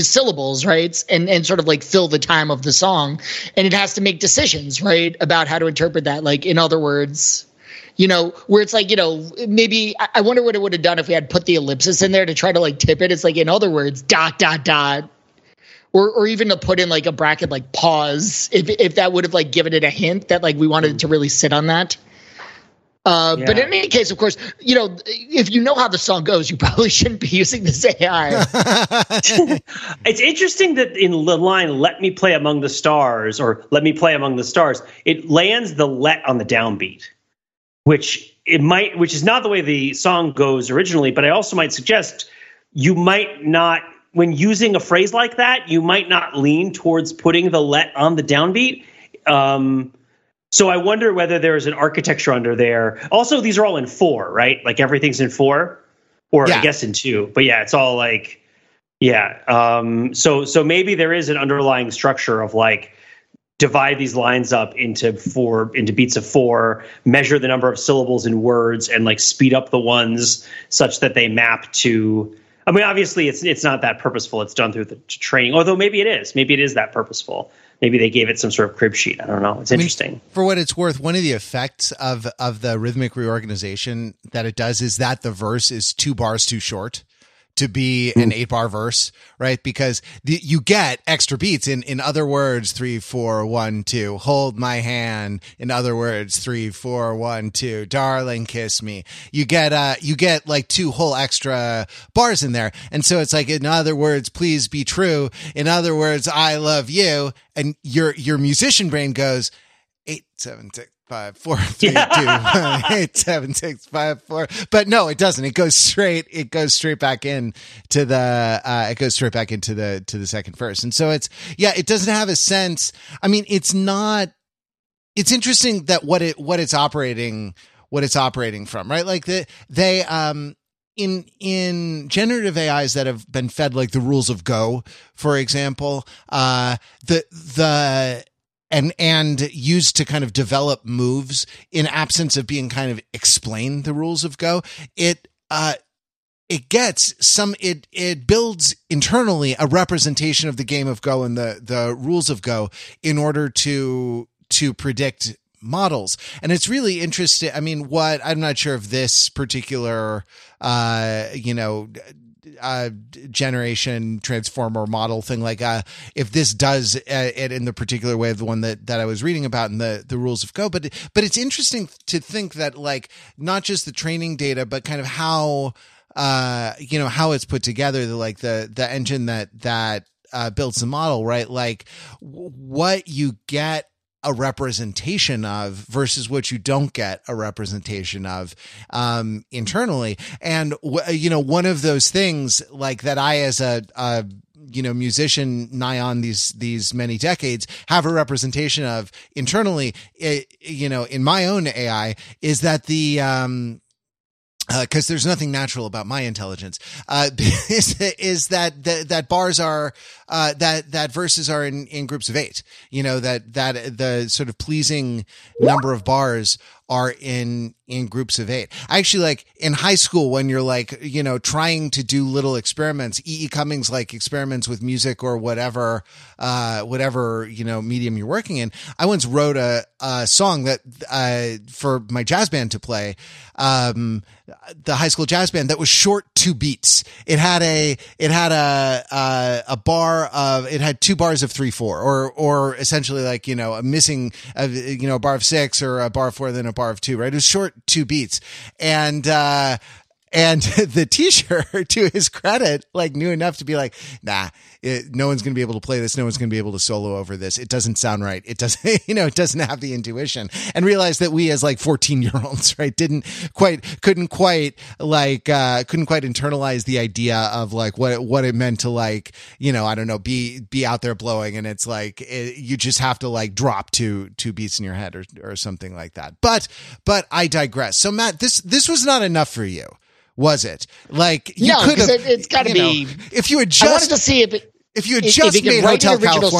syllables, right? And and sort of like fill the time of the song, and it has to make decisions, right, about how to interpret that. Like in other words, you know, where it's like, you know, maybe I wonder what it would have done if we had put the ellipsis in there to try to like tip it. It's like, in other words, dot, dot, dot. Or, or even to put in like a bracket like pause if if that would have like given it a hint that like we wanted to really sit on that. Uh, But in any case, of course, you know, if you know how the song goes, you probably shouldn't be using this AI. It's interesting that in the line "Let me play among the stars" or "Let me play among the stars," it lands the "let" on the downbeat, which it might, which is not the way the song goes originally. But I also might suggest you might not, when using a phrase like that, you might not lean towards putting the "let" on the downbeat. Um, So I wonder whether there's an architecture under there. Also, these are all in four, right? Like everything's in four, or Yeah. I guess in two. But yeah, it's all like, yeah. Um, so so maybe there is an underlying structure of like divide these lines up into four into beats of four, measure the number of syllables in words, and like speed up the ones such that they map to. I mean, obviously, it's it's not that purposeful. It's done through the training. Although maybe it is. Maybe it is that purposeful. Maybe they gave it some sort of crib sheet. I don't know. It's mean, interesting. For what it's worth, one of the effects of of the rhythmic reorganization that it does is that the verse is two bars too short to be an eight bar verse, right? Because the, you get extra beats in, in other words, three, four, one, two, hold my hand. In other words, three, four, one, two, darling, kiss me. You get, uh, you get like two whole extra bars in there. And so it's like, in other words, please be true. In other words, I love you. And your, your musician brain goes, eight, seven, six, five, four, three, two, one, eight, seven, six, five, four. But no, it doesn't. It goes straight. It goes straight back in to the. Uh, it goes straight back into the to the second verse. And so it's yeah. It doesn't have a sense. I mean, it's not. It's interesting that what it what it's operating what it's operating from right like the they um in in generative AIs that have been fed like the rules of Go, for example, uh, the the and and used to kind of develop moves in absence of being kind of explain the rules of Go. It uh it gets some it it builds internally a representation of the game of Go and the the rules of Go in order to to predict models and it's really interesting i mean what i'm not sure if this particular uh you know uh generation transformer model thing like uh if this does uh, it in the particular way of the one that that I was reading about in the the rules of go. But but it's interesting to think that like not just the training data but kind of how uh you know how it's put together the like the the engine that that uh builds the model right? Like what you get a representation of versus what you don't get a representation of um, internally. And you know, one of those things like that, I as a, a you know musician nigh on these these many decades have a representation of internally. It, you know, in my own AI, is that the um, because uh, there's nothing natural about my intelligence, uh, is, is that, that bars are, uh, that, that verses are in, in groups of eight, you know, that, that the sort of pleasing number of bars are in, in groups of eight. I actually like in high school when you're like, you know, trying to do little experiments, E. E. Cummings like experiments with music or whatever, uh, whatever, you know, medium you're working in. I once wrote a, a song that, uh, for my jazz band to play, um, the high school jazz band that was short two beats. It had a, it had a, a, a bar of, it had two bars of three, four, or, or essentially like, you know, a missing, uh, you know, a bar of six or a bar of four, then a bar of two, right? It was short two beats. And, uh, and the teacher, to his credit, like knew enough to be like, nah, it, no one's going to be able to play this. No one's going to be able to solo over this. It doesn't sound right. It doesn't, you know, it doesn't have the intuition and realized that we as like 14 year olds, right, didn't quite, couldn't quite like, uh, couldn't quite internalize the idea of like what, it, what it meant to like, you know, I don't know, be, be out there blowing. And it's like, it, you just have to like drop two, two beats in your head or, or something like that. But, but I digress. So Matt, this, this was not enough for you was it? Like you No, could have. it- it's gotta you know, be- if you had I wanted to see if it, if you had just made Hotel California,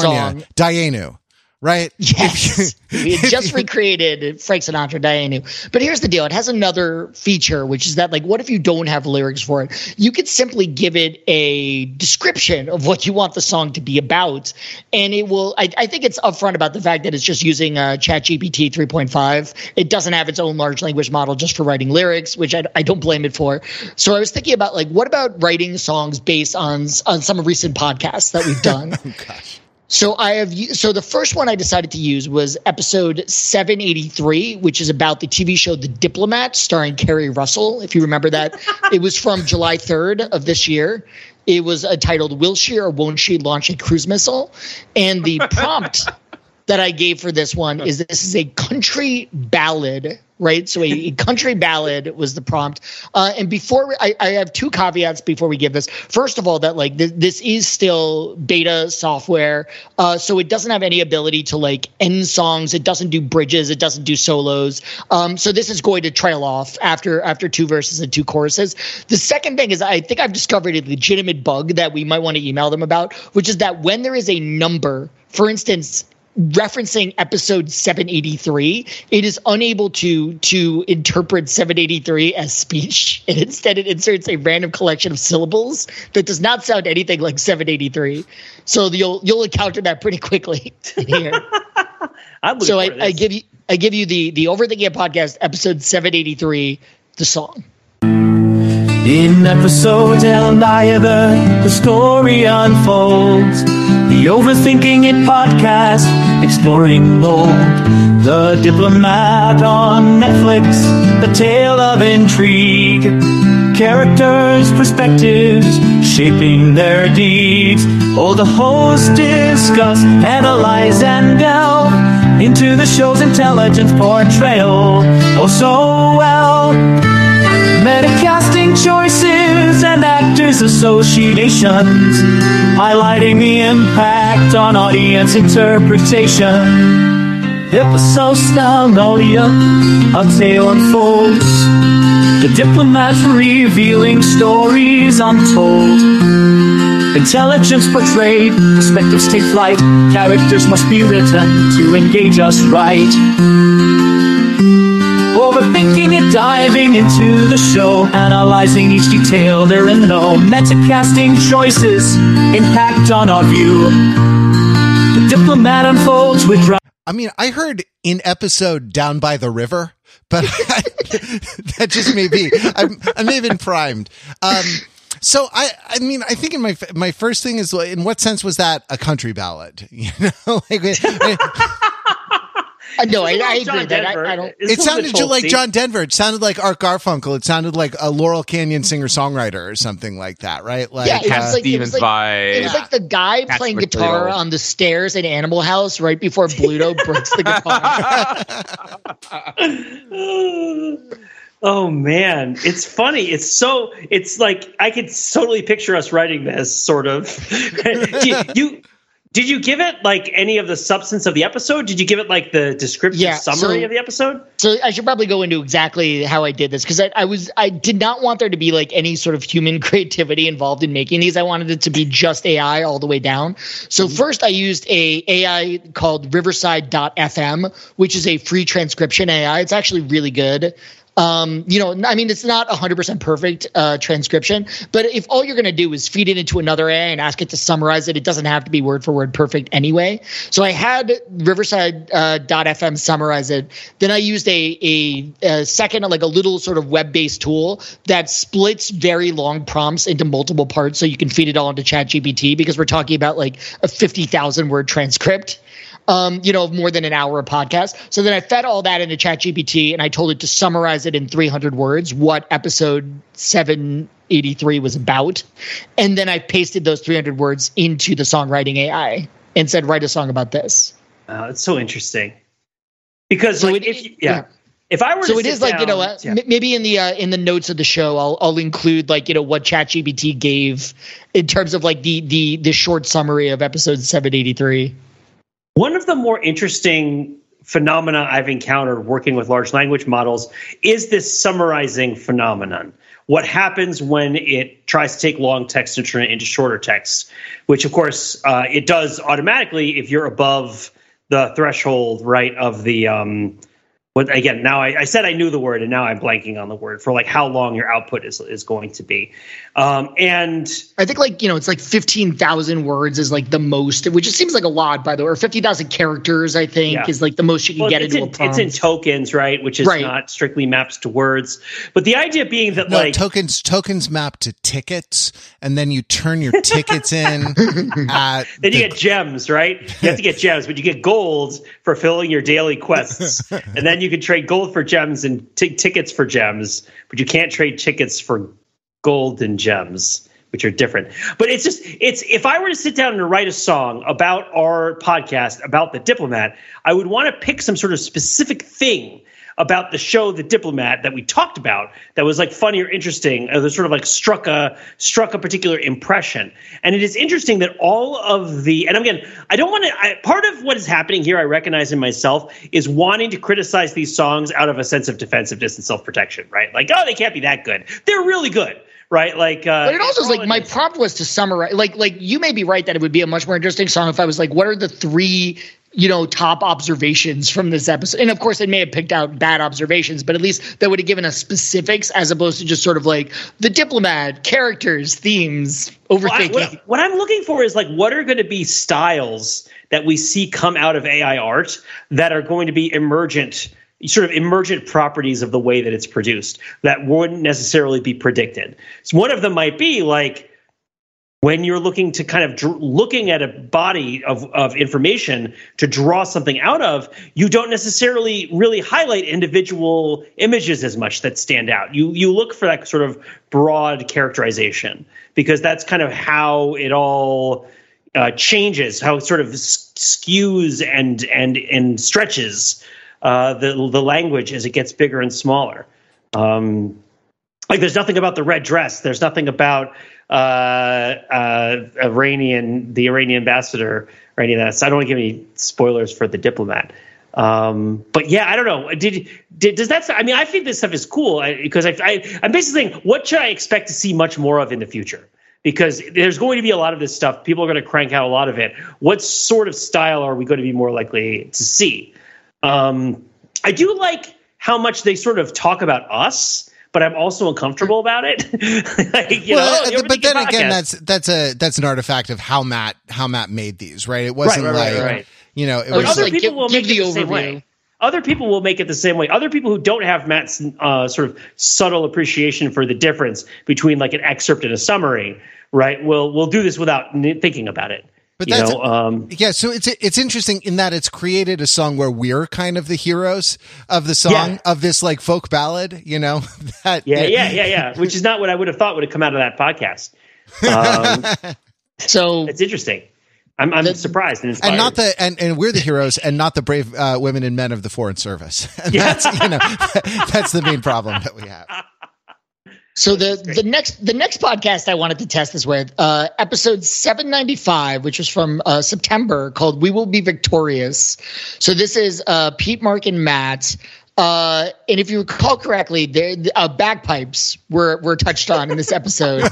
song- Dianu, right? Yes, we had just recreated Frank Sinatra, Dianu. But here's the deal: it has another feature, which is that, like, what if you don't have lyrics for it? You could simply give it a description of what you want the song to be about, and it will. I, I think it's upfront about the fact that it's just using uh, ChatGPT 3.5. It doesn't have its own large language model just for writing lyrics, which I, I don't blame it for. So I was thinking about like, what about writing songs based on on some recent podcasts that we've done? So I have so the first one I decided to use was episode 783, which is about the TV show The Diplomat, starring Keri Russell. If you remember that, it was from July 3rd of this year. It was uh, titled "Will she or won't she launch a cruise missile?" And the prompt that I gave for this one is this is a country ballad right? So a, country ballad was the prompt. Uh, and before I, I, have two caveats before we give this. First of all, that like th- this is still beta software, uh, so it doesn't have any ability to like end songs. It doesn't do bridges. It doesn't do solos. Um, so this is going to trail off after after two verses and two choruses. The second thing is I think I've discovered a legitimate bug that we might want to email them about, which is that when there is a number, for instance, referencing episode 783 it is unable to to interpret 783 as speech. And instead it inserts a random collection of syllables that does not sound anything like 783 so you'll you'll encounter that pretty quickly here. So I, I, give you i give you the the overthinking it podcast episode 783 the song. In episode Eliaber, the story unfolds. The Overthinking It podcast, exploring mold. The Diplomat on Netflix, the tale of intrigue. Characters, perspectives, shaping their deeds. All the hosts discuss, analyze, and delve into the show's intelligence portrayal. Oh, so well associations, highlighting the impact on audience interpretation. Episode Audio, a tale unfolds. The diplomats revealing stories untold. Intelligence portrayed, perspectives take flight, characters must be written to engage us right overthinking it, diving into the show, analyzing each detail there and no. Metacasting choices, impact on our view. The diplomat unfolds with. I mean, I heard in episode Down by the River, but that just may be. I'm, I may have been primed. Um, so I, I mean, I think in my my first thing is, in what sense was that a country ballad? You know, like. Uh, no, I, I agree that I, I, don't. It sounded like John Denver. It sounded like Art Garfunkel. It sounded like a Laurel Canyon singer songwriter or something like that, right? Like yeah, it was like, Stevens it was like, It was like the guy That's playing guitar on the stairs in Animal House right before Bluto breaks the guitar. Oh man, it's funny. It's so it's like I could totally picture us writing this sort of. you, you did you give it like any of the substance of the episode? Did you give it like the descriptive yeah, summary so, of the episode? So I should probably go into exactly how I did this because I, I, was I did not want there to be like any sort of human creativity involved in making these. I wanted it to be just AI all the way down. So mm-hmm. first I used a AI called Riverside.fm, which is a free transcription AI. It's actually really good. Um, you know, I mean, it's not 100% perfect uh, transcription, but if all you're going to do is feed it into another AI and ask it to summarize it, it doesn't have to be word for word perfect anyway. So I had Riverside.fm uh, summarize it. Then I used a, a, a second, like a little sort of web based tool that splits very long prompts into multiple parts so you can feed it all into ChatGPT because we're talking about like a 50,000 word transcript um, you know, more than an hour of podcast. So then I fed all that into ChatGPT and I told it to summarize it in 300 words what episode 783 was about. And then I pasted those 300 words into the songwriting AI and said, write a song about this. Oh, it's so interesting. Because so like, it, if, yeah. yeah. If I were so, it is like you know uh, yeah. m- maybe in the uh, in the notes of the show, I'll I'll include like you know what ChatGPT gave in terms of like the the the short summary of episode seven eighty three. One of the more interesting phenomena I've encountered working with large language models is this summarizing phenomenon. What happens when it tries to take long text and turn it into shorter text, which of course uh, it does automatically if you're above the threshold, right, of the um, what again now I, I, said i knew the word and now i'm blanking on the word for like how long your output is is going to be um, and i think like you know it's like 15000 words is like the most which just seems like a lot by the way or 50000 characters i think yeah. is like the most you can well, get into in, a prompt. it's in tokens right which is right. not strictly maps to words but the idea being that no, like tokens tokens map to tickets and then you turn your tickets in at then you get gems right you have to get gems but you get gold for filling your daily quests and then you you can trade gold for gems and t- tickets for gems, but you can't trade tickets for gold and gems, which are different. But it's just it's if I were to sit down and write a song about our podcast about the diplomat, I would want to pick some sort of specific thing about the show The Diplomat that we talked about that was like funny or interesting, uh, that sort of like struck a struck a particular impression. And it is interesting that all of the and again, I don't want to. Part of what is happening here, I recognize in myself, is wanting to criticize these songs out of a sense of defensiveness and self protection. Right? Like, oh, they can't be that good. They're really good right? Like, uh, but it also is like my prompt was to summarize. Like, like you may be right that it would be a much more interesting song if I was like, what are the three you know, top observations from this episode. And of course, it may have picked out bad observations, but at least that would have given us specifics as opposed to just sort of like the diplomat, characters, themes, overthinking. Well, I, what, what, I'm looking for is like, what are going to be styles that we see come out of AI art that are going to be emergent? sort of emergent properties of the way that it's produced that wouldn't necessarily be predicted. So one of them might be like when you're looking to kind of dr- looking at a body of, of information to draw something out of you don't necessarily really highlight individual images as much that stand out. You you look for that sort of broad characterization because that's kind of how it all uh, changes how it sort of skews and and and stretches uh, the the language as it gets bigger and smaller. Um, like there's nothing about the red dress. There's nothing about Iranian, the Iranian ambassador, Iranian. I don't want to give any spoilers for the diplomat. Um, but yeah, I don't know. Did, did does that? I mean, I think this stuff is cool because I, I I'm basically saying, what should I expect to see much more of in the future? Because there's going to be a lot of this stuff. People are going to crank out a lot of it. What sort of style are we going to be more likely to see? Um, I do like how much they sort of talk about us but I'm also uncomfortable about it. like, well, know, but then again, that's that's a that's an artifact of how Matt how Matt made these, right? It wasn't right, right, like right, you know, it was other like, people give, will make it the, same way. Other people will make it the same way. Other people who don't have Matt's uh, sort of subtle appreciation for the difference between like an excerpt and a summary, right? Will will do this without thinking about it. But you that's know, um, yeah. So it's it's interesting in that it's created a song where we're kind of the heroes of the song yeah. of this like folk ballad. You know that. Yeah, yeah, yeah, yeah. Which is not what I would have thought would have come out of that podcast. Um, so it's interesting. I'm, I'm the, surprised and. And not the and, and we're the heroes and not the brave uh, women and men of the foreign service. And yeah. that's you know that's the main problem that we have. So the the next the next podcast I wanted to test this with uh, episode seven ninety five, which was from uh, September, called "We Will Be Victorious." So this is uh, Pete, Mark, and Matt. Uh, and if you recall correctly, the uh, bagpipes were were touched on in this episode,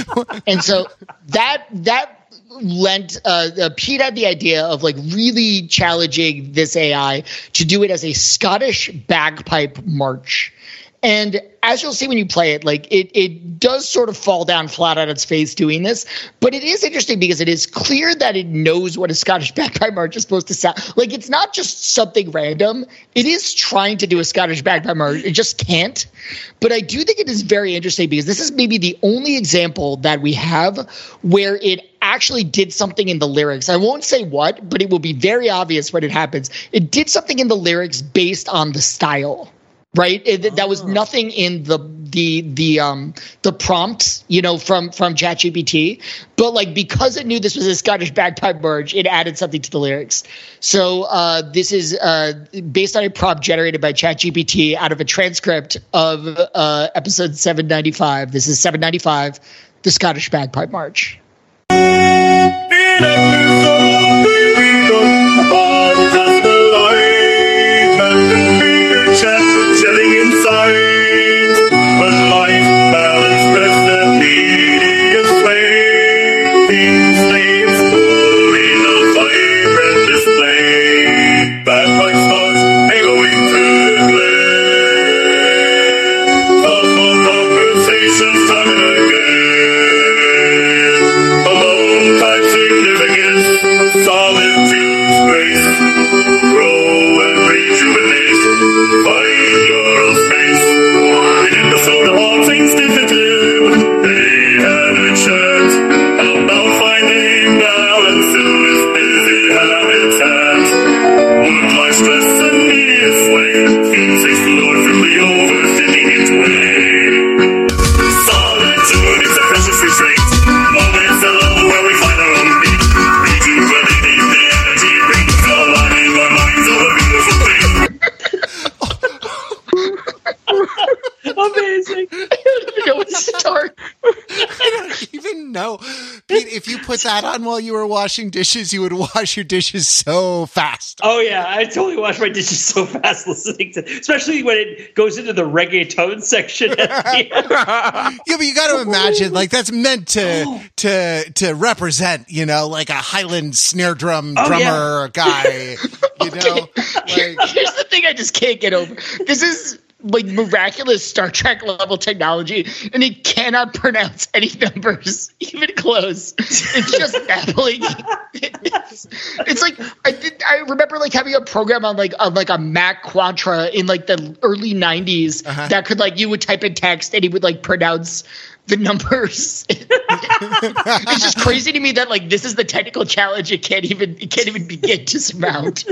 and so that that lent uh, uh, Pete had the idea of like really challenging this AI to do it as a Scottish bagpipe march. And as you'll see when you play it, like it it does sort of fall down flat on its face doing this, but it is interesting because it is clear that it knows what a Scottish bagpipe march is supposed to sound like. It's not just something random. It is trying to do a Scottish bagpipe march. It just can't. But I do think it is very interesting because this is maybe the only example that we have where it actually did something in the lyrics. I won't say what, but it will be very obvious when it happens. It did something in the lyrics based on the style right? It, that was oh. nothing in the the the um the prompt you know from from ChatGPT. But like because it knew this was a Scottish bagpipe merge it added something to the lyrics. So uh this is uh based on a prompt generated by ChatGPT out of a transcript of uh episode 795 this is 795 the Scottish bagpipe march solitude, if you put that on while you were washing dishes, you would wash your dishes so fast. Oh yeah, I totally wash my dishes so fast listening to, especially when it goes into the reggaeton section. At the end. Yeah, but you got to imagine like that's meant to oh. to to represent, you know, like a Highland snare drum Oh, drummer guy. You know, like Here's the thing I just can't get over. This is like miraculous Star Trek level technology, and he cannot pronounce any numbers even close. It's just babbling. It's, it's like I did. I remember like having a program on like on like a Mac Quadra in like the early '90s Uh-huh. that could like you would type in text and he would like pronounce the numbers. it's just crazy to me that like this is the technical challenge it can't even it can't even begin to surmount.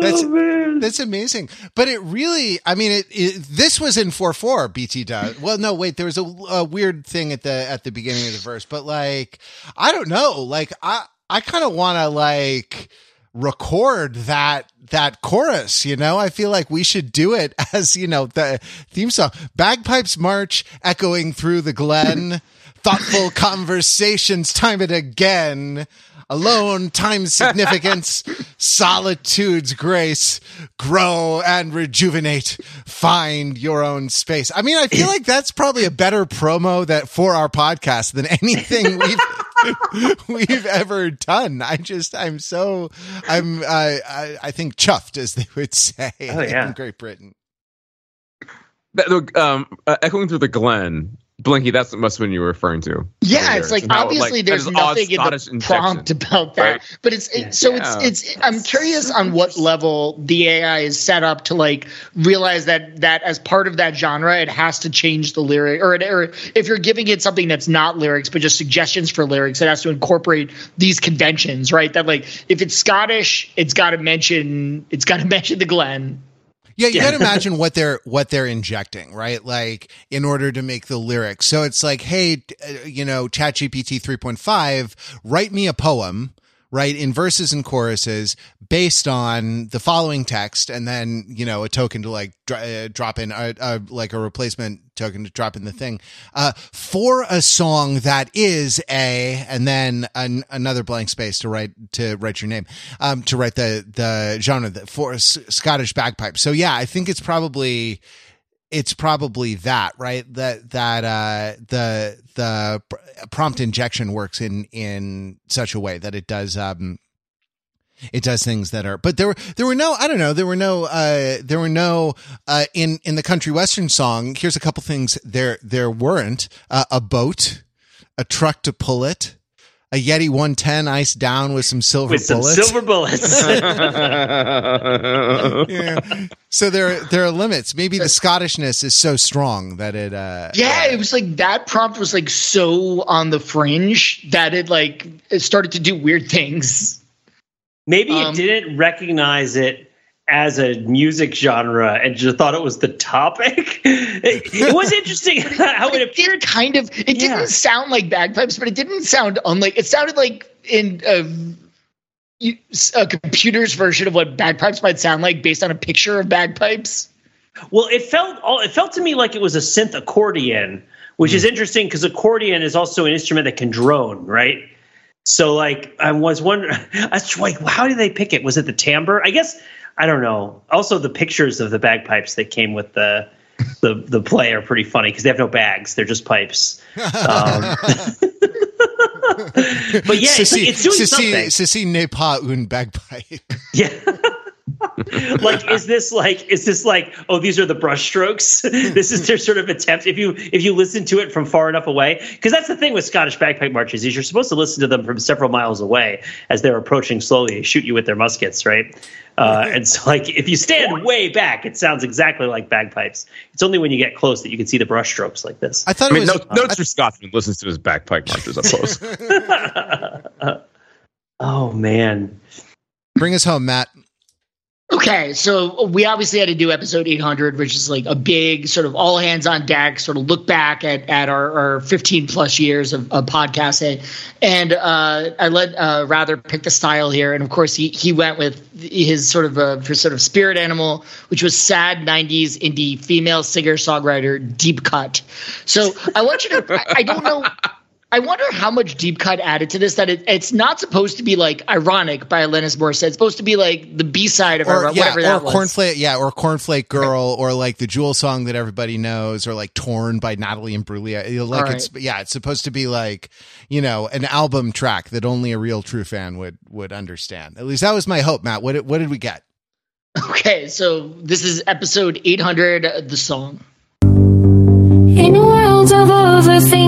That's oh that's amazing. But it really, I mean, it, it this was in four four. BT does. Well, no, wait, there was a, a weird thing at the at the beginning of the verse, but like, I don't know. Like, I I kind of want to like record that that chorus you know i feel like we should do it as you know the theme song bagpipes march echoing through the glen thoughtful conversations time and again alone time's significance solitude's grace. Grow and rejuvenate. Find your own space. I mean i feel like that's probably a better promo that for our podcast than anything we've we've ever done. I just i'm so i'm uh, I, I think chuffed as they would say Oh, yeah. in great britain. That- look, um, uh, echoing through the Glen, Belinkie. That's must have been you were referring to. Yeah, it's like how, obviously like, there's nothing in the prompt about that, right? but it's it, so Yeah. it's it's. I'm curious on what level the AI is set up to like realize that that as part of that genre, it has to change the lyric, or, it, or if you're giving it something that's not lyrics but just suggestions for lyrics, it has to incorporate these conventions, right? That like if it's Scottish, it's got to mention it's got to mention the Glen. Yeah, you got to imagine what they're what they're injecting, right? Like in order to make the lyrics. So it's like, hey, uh, you know, ChatGPT 3.5, write me a poem, right, in verses and choruses based on the following text, and then you know a token to like dr- uh, drop in, uh, uh, like a replacement token to drop in the thing, uh, for a song that is a, and then an, another blank space to write to write your name, um, to write the the genre that for S- Scottish bagpipe. So yeah, I think it's probably it's probably that right? That that uh the the pr- prompt injection works in in such a way that it does um it does things that are but there were there were no i don't know there were no uh there were no uh in in the country western song here's a couple things. There there weren't uh, a boat a truck to pull it a yeti 110 iced down with some silver With some bullets silver bullets. yeah. So there there are limits. Maybe the Scottishness is so strong that it uh Yeah, it was like that prompt was like so on the fringe that it like it started to do weird things. Maybe Um, it didn't recognize it as a music genre and just thought it was the topic. it, it was interesting how it it appeared. kind of it Yeah. didn't sound like bagpipes, but it didn't sound unlike it sounded like in a, a computer's version of what bagpipes might sound like based on a picture of bagpipes. Well, it felt all it felt to me like it was a synth accordion, which Hmm. is interesting because accordion is also an instrument that can drone, right? So, like, I was wondering, I was like, how did they pick it? Was it the timbre? I guess I don't know. Also, the pictures of the bagpipes that came with the the the play are pretty funny because they have no bags; they're just pipes. Um, but yeah, it's, it's doing something. Ceci n'est pas une bagpipe. Yeah. Like is this like is this like oh these are the brush strokes this is their sort of attempt. If you if you listen to it from far enough away because that's the thing with scottish bagpipe marches is you're supposed to listen to them from several miles away as they're approaching slowly they shoot you with their muskets right? Uh, and so like if you stand way back it sounds exactly like bagpipes. It's only when you get close that you can see the brush strokes like this. I thought I it mean, was no, notes for Scotsman listens to his bagpipe marches up close. oh man. Bring us home, Matt. Okay, so we obviously had to do episode 800, which is like a big sort of all hands on deck, sort of look back at, at our, our 15 plus years of, of podcasting. And uh, I let uh, Wrather pick the style here. And of course, he, he went with his sort of uh, for sort of spirit animal, which was sad 90s indie female singer songwriter Deep Cut. So I want you to, I, I don't know. I wonder how much deep cut added to this that it, it's not supposed to be like ironic by Alanis Morissette. It's supposed to be like the B side of her, or yeah, whatever or that was. cornflake, yeah, or cornflake girl, or like the Jewel song that everybody knows, or like torn by Natalie Imbruglia. You Like All it's yeah, it's supposed to be like you know an album track that only a real true fan would would understand. At least that was my hope, Matt. What did, what did we get? Okay, so this is episode 800, the song. In a world of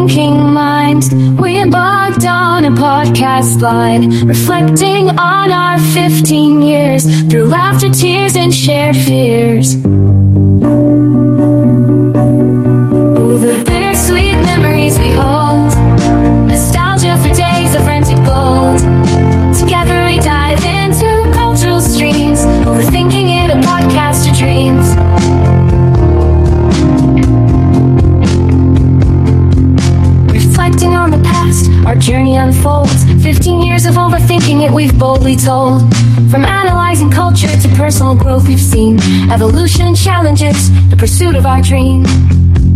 overthinking minds, we embarked on a podcast line, reflecting on our 15 years through laughter, tears, and shared fears. Oh, the bittersweet memories we hold, nostalgia for days of rented gold. Together we dive into cultural streams, overthinking it, a podcast of dreams. Unfolds. 15 years of overthinking it, we've boldly told. From analyzing culture to personal growth, we've seen evolution challenges, the pursuit of our dream.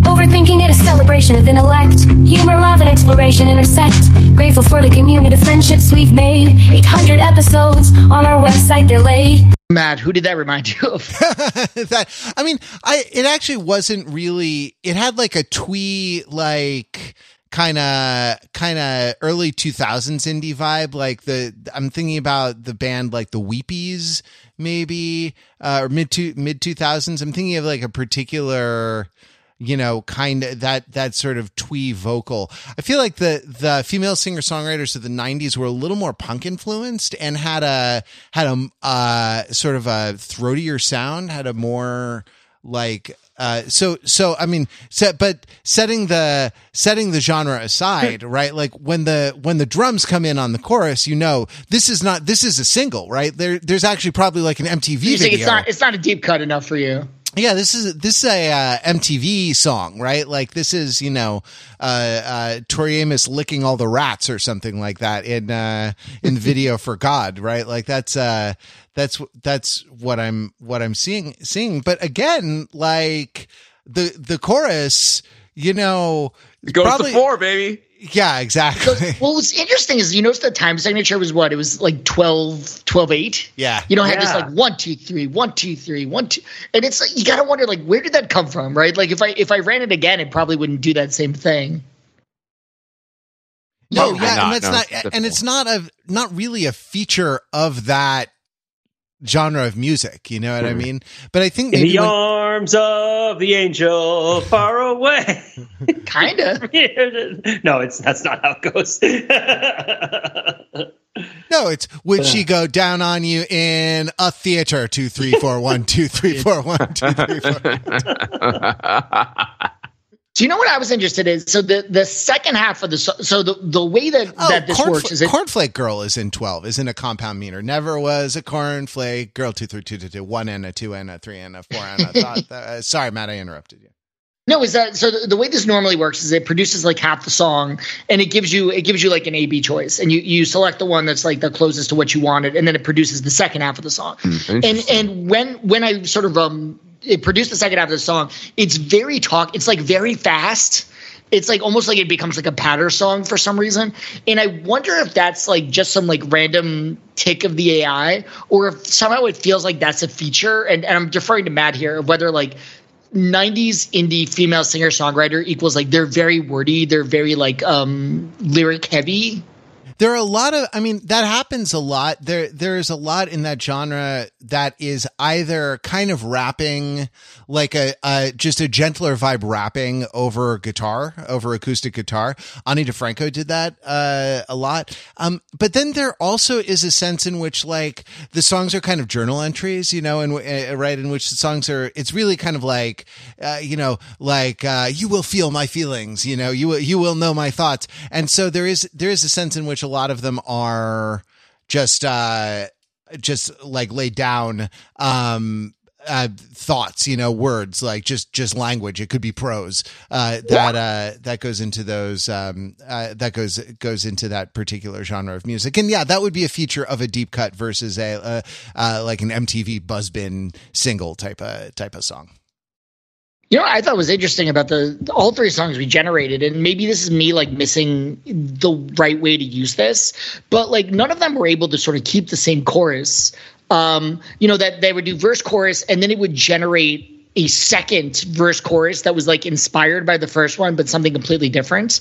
Overthinking it, a celebration of intellect, humor, love, and exploration intersect. Grateful for the community of friendships we've made. 800 episodes on our website, they're laid. Matt, who did that remind you of? that I mean, I it actually wasn't really. It had like a twee like kind of kind of early 2000s indie vibe like the i'm thinking about the band like the weepies maybe uh, or mid to mid 2000s i'm thinking of like a particular you know kind of that that sort of twee vocal. I feel like the the female singer songwriters of the 90s were a little more punk influenced and had a had a uh sort of a throatier sound had a more like uh, so so I mean, set, but setting the setting the genre aside, right? Like when the when the drums come in on the chorus, you know this is not this is a single, right? There there's actually probably like an MTV think video. it's not it's not a deep cut enough for you. Yeah, this is this is a uh, MTV song, right? Like this is you know uh, uh, Tori Amos licking all the rats or something like that in uh, in the video for God, right? Like that's uh, that's that's what I'm what I'm seeing seeing. But again, like the the chorus, you know, It goes probably- to four, baby. Yeah, exactly. Well, what's interesting is you notice the time signature was what? It was like 12, 12 8. Yeah. You know, had this Yeah. like one, two, three, one, two, three, one, two. And it's like, you got to wonder, like, where did that come from, right? Like, if I if I ran it again, it probably wouldn't do that same thing. No, Probably yeah, not. and that's No, not, and it's not a not really a feature of that genre of music. You know what I Mhm. mean? But I think In the when- arms of the angel far away. Kind of. no, it's that's not how it goes. no, it's would she go down on you in a theater? Two, three, four, one, two, three, four, one, two, three, four. So you know what I was interested in? So the the second half of the so, so the the way that Oh, that this cornfla- works is it cornflake girl is in twelve. Is in a compound meter. Never was a cornflake girl. Two, three, two, two, two. One and a two and a three and a four and a. Thought that, uh, sorry, Matt, I interrupted you. No, is that so? The, the way this normally works is it produces like half the song, and it gives you it gives you like an A B choice, and you you select the one that's like the closest to what you wanted, and then it produces the second half of the song. and and when when I sort of um it produced the second half of the song, it's very talk. It's like very fast. It's like almost like it becomes like a patter song for some reason, and I wonder if that's like just some like random tick of the AI, or if somehow it feels like that's a feature. And, and I'm deferring to Matt here of whether like 90s indie female singer songwriter equals like they're very wordy, they're very like um lyric heavy. There are a lot of, I mean, that happens a lot. There, there is a lot in that genre that is either kind of rapping, like a, a just a gentler vibe rapping over guitar, over acoustic guitar. Ani DiFranco did that uh, a lot. Um, but then there also is a sense in which like the songs are kind of journal entries, you know, and uh, right in which the songs are. It's really kind of like, uh, you know, like uh, you will feel my feelings, you know, you will you will know my thoughts, and so there is there is a sense in which a lot of them are just uh just like laid down um uh thoughts you know words like just just language. It could be prose uh that uh that goes into those um uh, that goes goes into that particular genre of music. And yeah that would be a feature of a deep cut versus a uh, uh like an MTV buzzbin single type of type of song You know, I thought was interesting about the all three songs we generated, and maybe this is me like missing the right way to use this, but like none of them were able to sort of keep the same chorus. Um, you know, that they would do verse chorus and then it would generate a second verse chorus that was like inspired by the first one, but something completely different,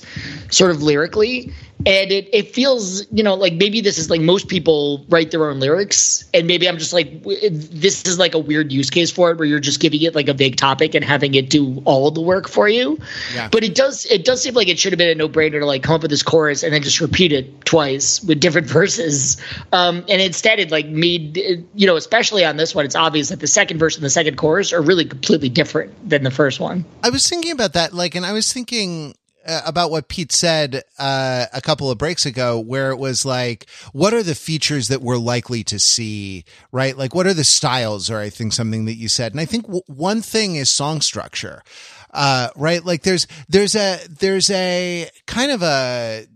sort of lyrically. And it, it feels, you know, like maybe this is like most people write their own lyrics. And maybe I'm just like, this is like a weird use case for it where you're just giving it like a vague topic and having it do all of the work for you. Yeah. But it does, it does seem like it should have been a no brainer to like come up with this chorus and then just repeat it twice with different verses. Um, and instead it like made, you know, especially on this one, it's obvious that the second verse and the second chorus are really completely different than the first one. I was thinking about that, like, and I was thinking uh, about what Pete said uh, a couple of breaks ago, where it was like, what are the features that we're likely to see, right? Like, what are the styles, or I think something that you said. And I think w- one thing is song structure, uh, right? Like, there's, there's a, there's a kind of a,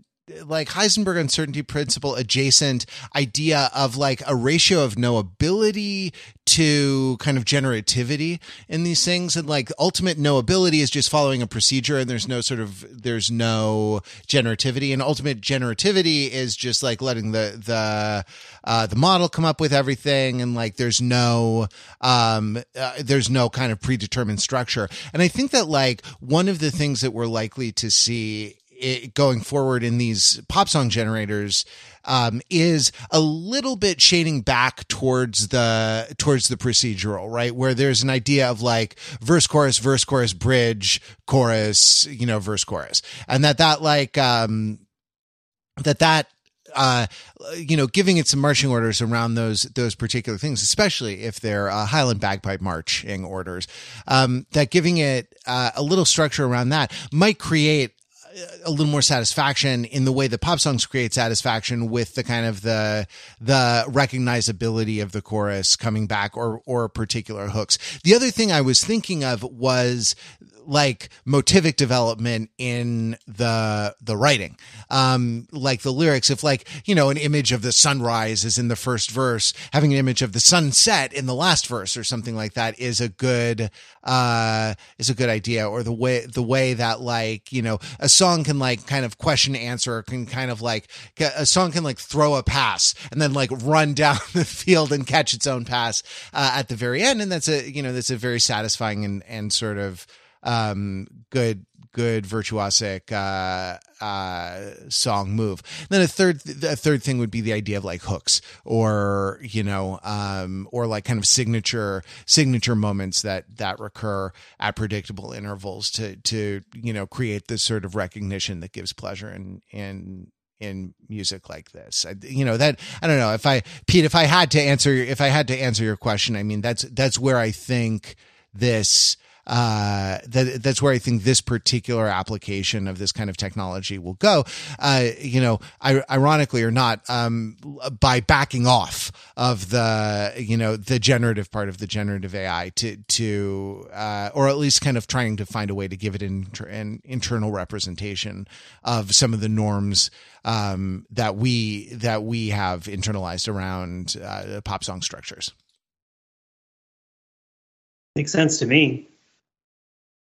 like Heisenberg uncertainty principle adjacent idea of like a ratio of knowability to kind of generativity in these things. And like ultimate knowability is just following a procedure and there's no sort of there's no generativity. And ultimate generativity is just like letting the the uh, the model come up with everything and like there's no um uh, there's no kind of predetermined structure. And i think that like one of the things that we're likely to see it, going forward in these pop song generators um, is a little bit shading back towards the towards the procedural, right? Where there's an idea of like verse chorus verse chorus bridge chorus, you know, verse chorus, and that that like um, that that uh, you know, giving it some marching orders around those those particular things, especially if they're uh, Highland bagpipe marching orders. Um, that giving it uh, a little structure around that might create a little more satisfaction in the way that pop songs create satisfaction with the kind of the the recognizability of the chorus coming back or or particular hooks. The other thing I was thinking of was like motivic development in the the writing. Um like the lyrics if like you know an image of the sunrise is in the first verse having an image of the sunset in the last verse or something like that is a good uh is a good idea. Or the way the way that like you know a song can like kind of question answer can kind of like a song can like throw a pass and then like run down the field and catch its own pass uh, at the very end. And that's a you know that's a very satisfying and and sort of um, good good virtuosic uh, uh, song move. Then a third a third thing would be the idea of like hooks or you know um, or like kind of signature signature moments that that recur at predictable intervals to to you know create this sort of recognition that gives pleasure in in in music like this. I, you know that I don't know if I Pete if I had to answer if I had to answer your question, I mean that's that's where I think this uh, that that's where I think this particular application of this kind of technology will go. Uh, you know, I, ironically or not, um, by backing off of the you know the generative part of the generative AI to to uh, or at least kind of trying to find a way to give it an, an internal representation of some of the norms um, that we that we have internalized around uh, pop song structures. Makes sense to me.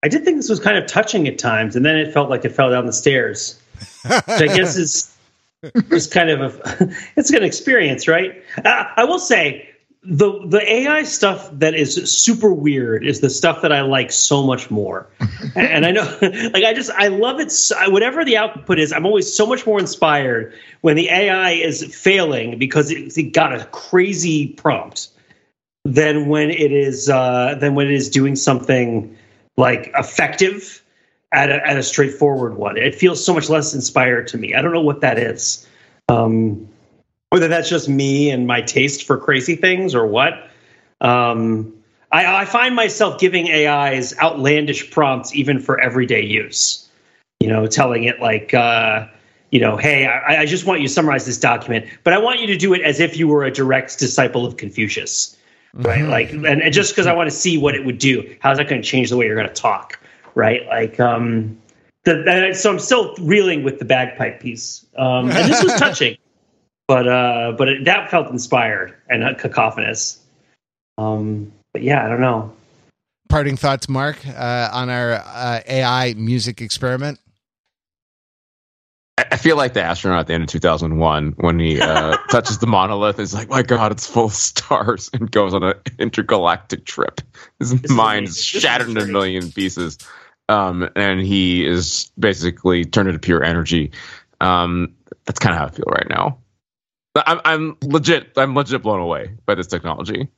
I did think this was kind of touching at times, and then it felt like it fell down the stairs. Which I guess is was kind of a it's an experience, right? Uh, I will say the the AI stuff that is super weird is the stuff that I like so much more. and I know, like I just I love it. So, whatever the output is, I'm always so much more inspired when the AI is failing because it, it got a crazy prompt than when it is uh, than when it is doing something like effective at a, at a straightforward one. It feels so much less inspired to me. I don't know what that is. Um, whether that's just me and my taste for crazy things or what. Um, I, I, find myself giving AIs outlandish prompts even for everyday use. You know, telling it like, uh, you know, hey, I, I, just want you to summarize this document, but I want you to do it as if you were a direct disciple of Confucius right? Mm-hmm. Like, and, and just because I want to see what it would do, how's that going to change the way you're going to talk, right? Like, um, the, so I'm still reeling with the bagpipe piece, um, and this was touching, but uh, but it, that felt inspired and uh, cacophonous. Um, but yeah, I don't know. parting thoughts, Mark, uh, on our uh, AI music experiment? I I feel like the astronaut at the end of 2001 when he uh, touches the monolith. Is like, my God, it's full of stars, and goes on an intergalactic trip. His is mind is. This is shattered into a million pieces, um, and he is basically turned into pure energy. Um, that's kind of how I feel right now. I'm, I'm legit. I'm legit blown away by this technology.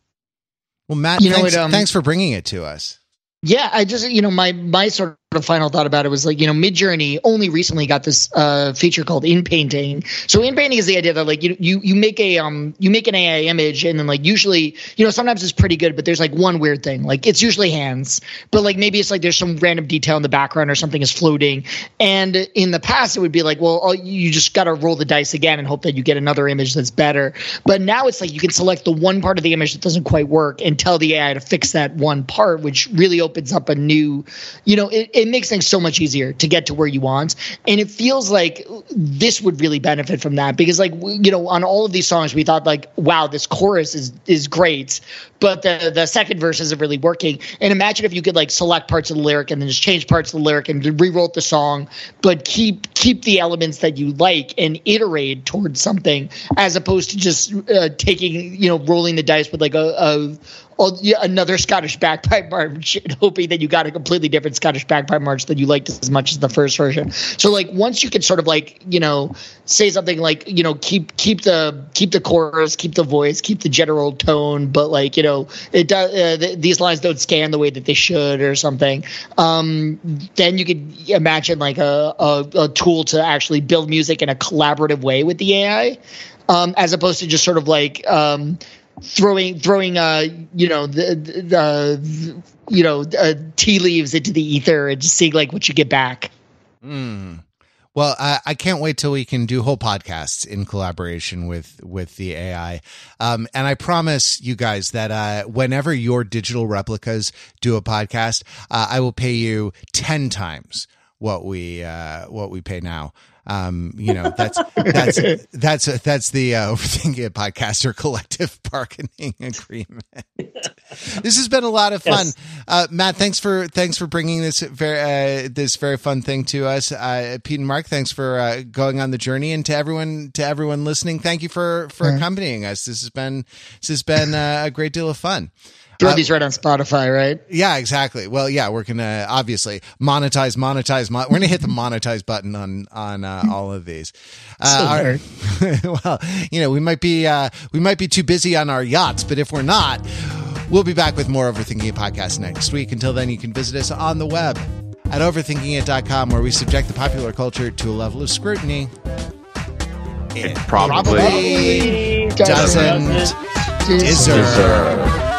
Well, Matt, You know thanks, what, um, thanks for bringing it to us. Yeah, I just you know my my sort of final thought about it was like you know Midjourney only recently got this uh, feature called in painting. So in painting is the idea that like you you you make a um you make an AI image and then like usually you know sometimes it's pretty good but there's like one weird thing. Like it's usually hands but like maybe it's like there's some random detail in the background or something is floating. And in the past it would be like well you just got to roll the dice again and hope that you get another image that's better. But now it's like you can select the one part of the image that doesn't quite work and tell the AI to fix that one part which really opens up a new you know it, it makes things so much easier to get to where you want. And it feels like this would really benefit from that because like you know on all of these songs we thought like wow this chorus is is great. But the the second verse isn't really working. And imagine if you could like select parts of the lyric and then just change parts of the lyric and rewrote the song but keep keep the elements that you like and iterate towards something as opposed to just uh, taking you know rolling the dice with like a, a oh, yeah, another Scottish bagpipe march, hoping that you got a completely different Scottish bagpipe march that you liked as much as the first version. So like once you can sort of like you know say something like you know keep keep the keep the chorus, keep the voice, keep the general tone, but like you know it does uh, th- these lines don't scan the way that they should or something. Um, then you could imagine like a, a a tool to actually build music in a collaborative way with the AI. Um, as opposed to just sort of like um, throwing throwing uh you know the the you know uh, tea leaves into the ether and just seeing like what you get back. Mm. Well, I, I can't wait till we can do whole podcasts in collaboration with with the AI. Um, and I promise you guys that uh, whenever your digital replicas do a podcast, uh, I will pay you ten times what we uh, what we pay now. Um, you know, that's that's that's that's the uh, overthinking it podcaster collective bargaining agreement. this has been a lot of fun, Yes. uh, Matt. Thanks for thanks for bringing this very uh, this very fun thing to us. Uh, Pete and Mark, thanks for uh, going on the journey, and to everyone to everyone listening, thank you for for accompanying us. This has been this has been uh, a great deal of fun. Throw Uh, these right on Spotify, right? Yeah, exactly. Well, yeah, we're gonna obviously monetize, monetize. Mon- we're gonna hit the monetize button on on uh, all of these. Uh, our- well, you know, we might be uh, we might be too busy on our yachts, but if we're not, we'll be back with more Overthinking It podcast next week. Until then, you can visit us on the web at overthinkingit.com, where we subject the popular culture to a level of scrutiny. It Probably doesn't deserve. deserve.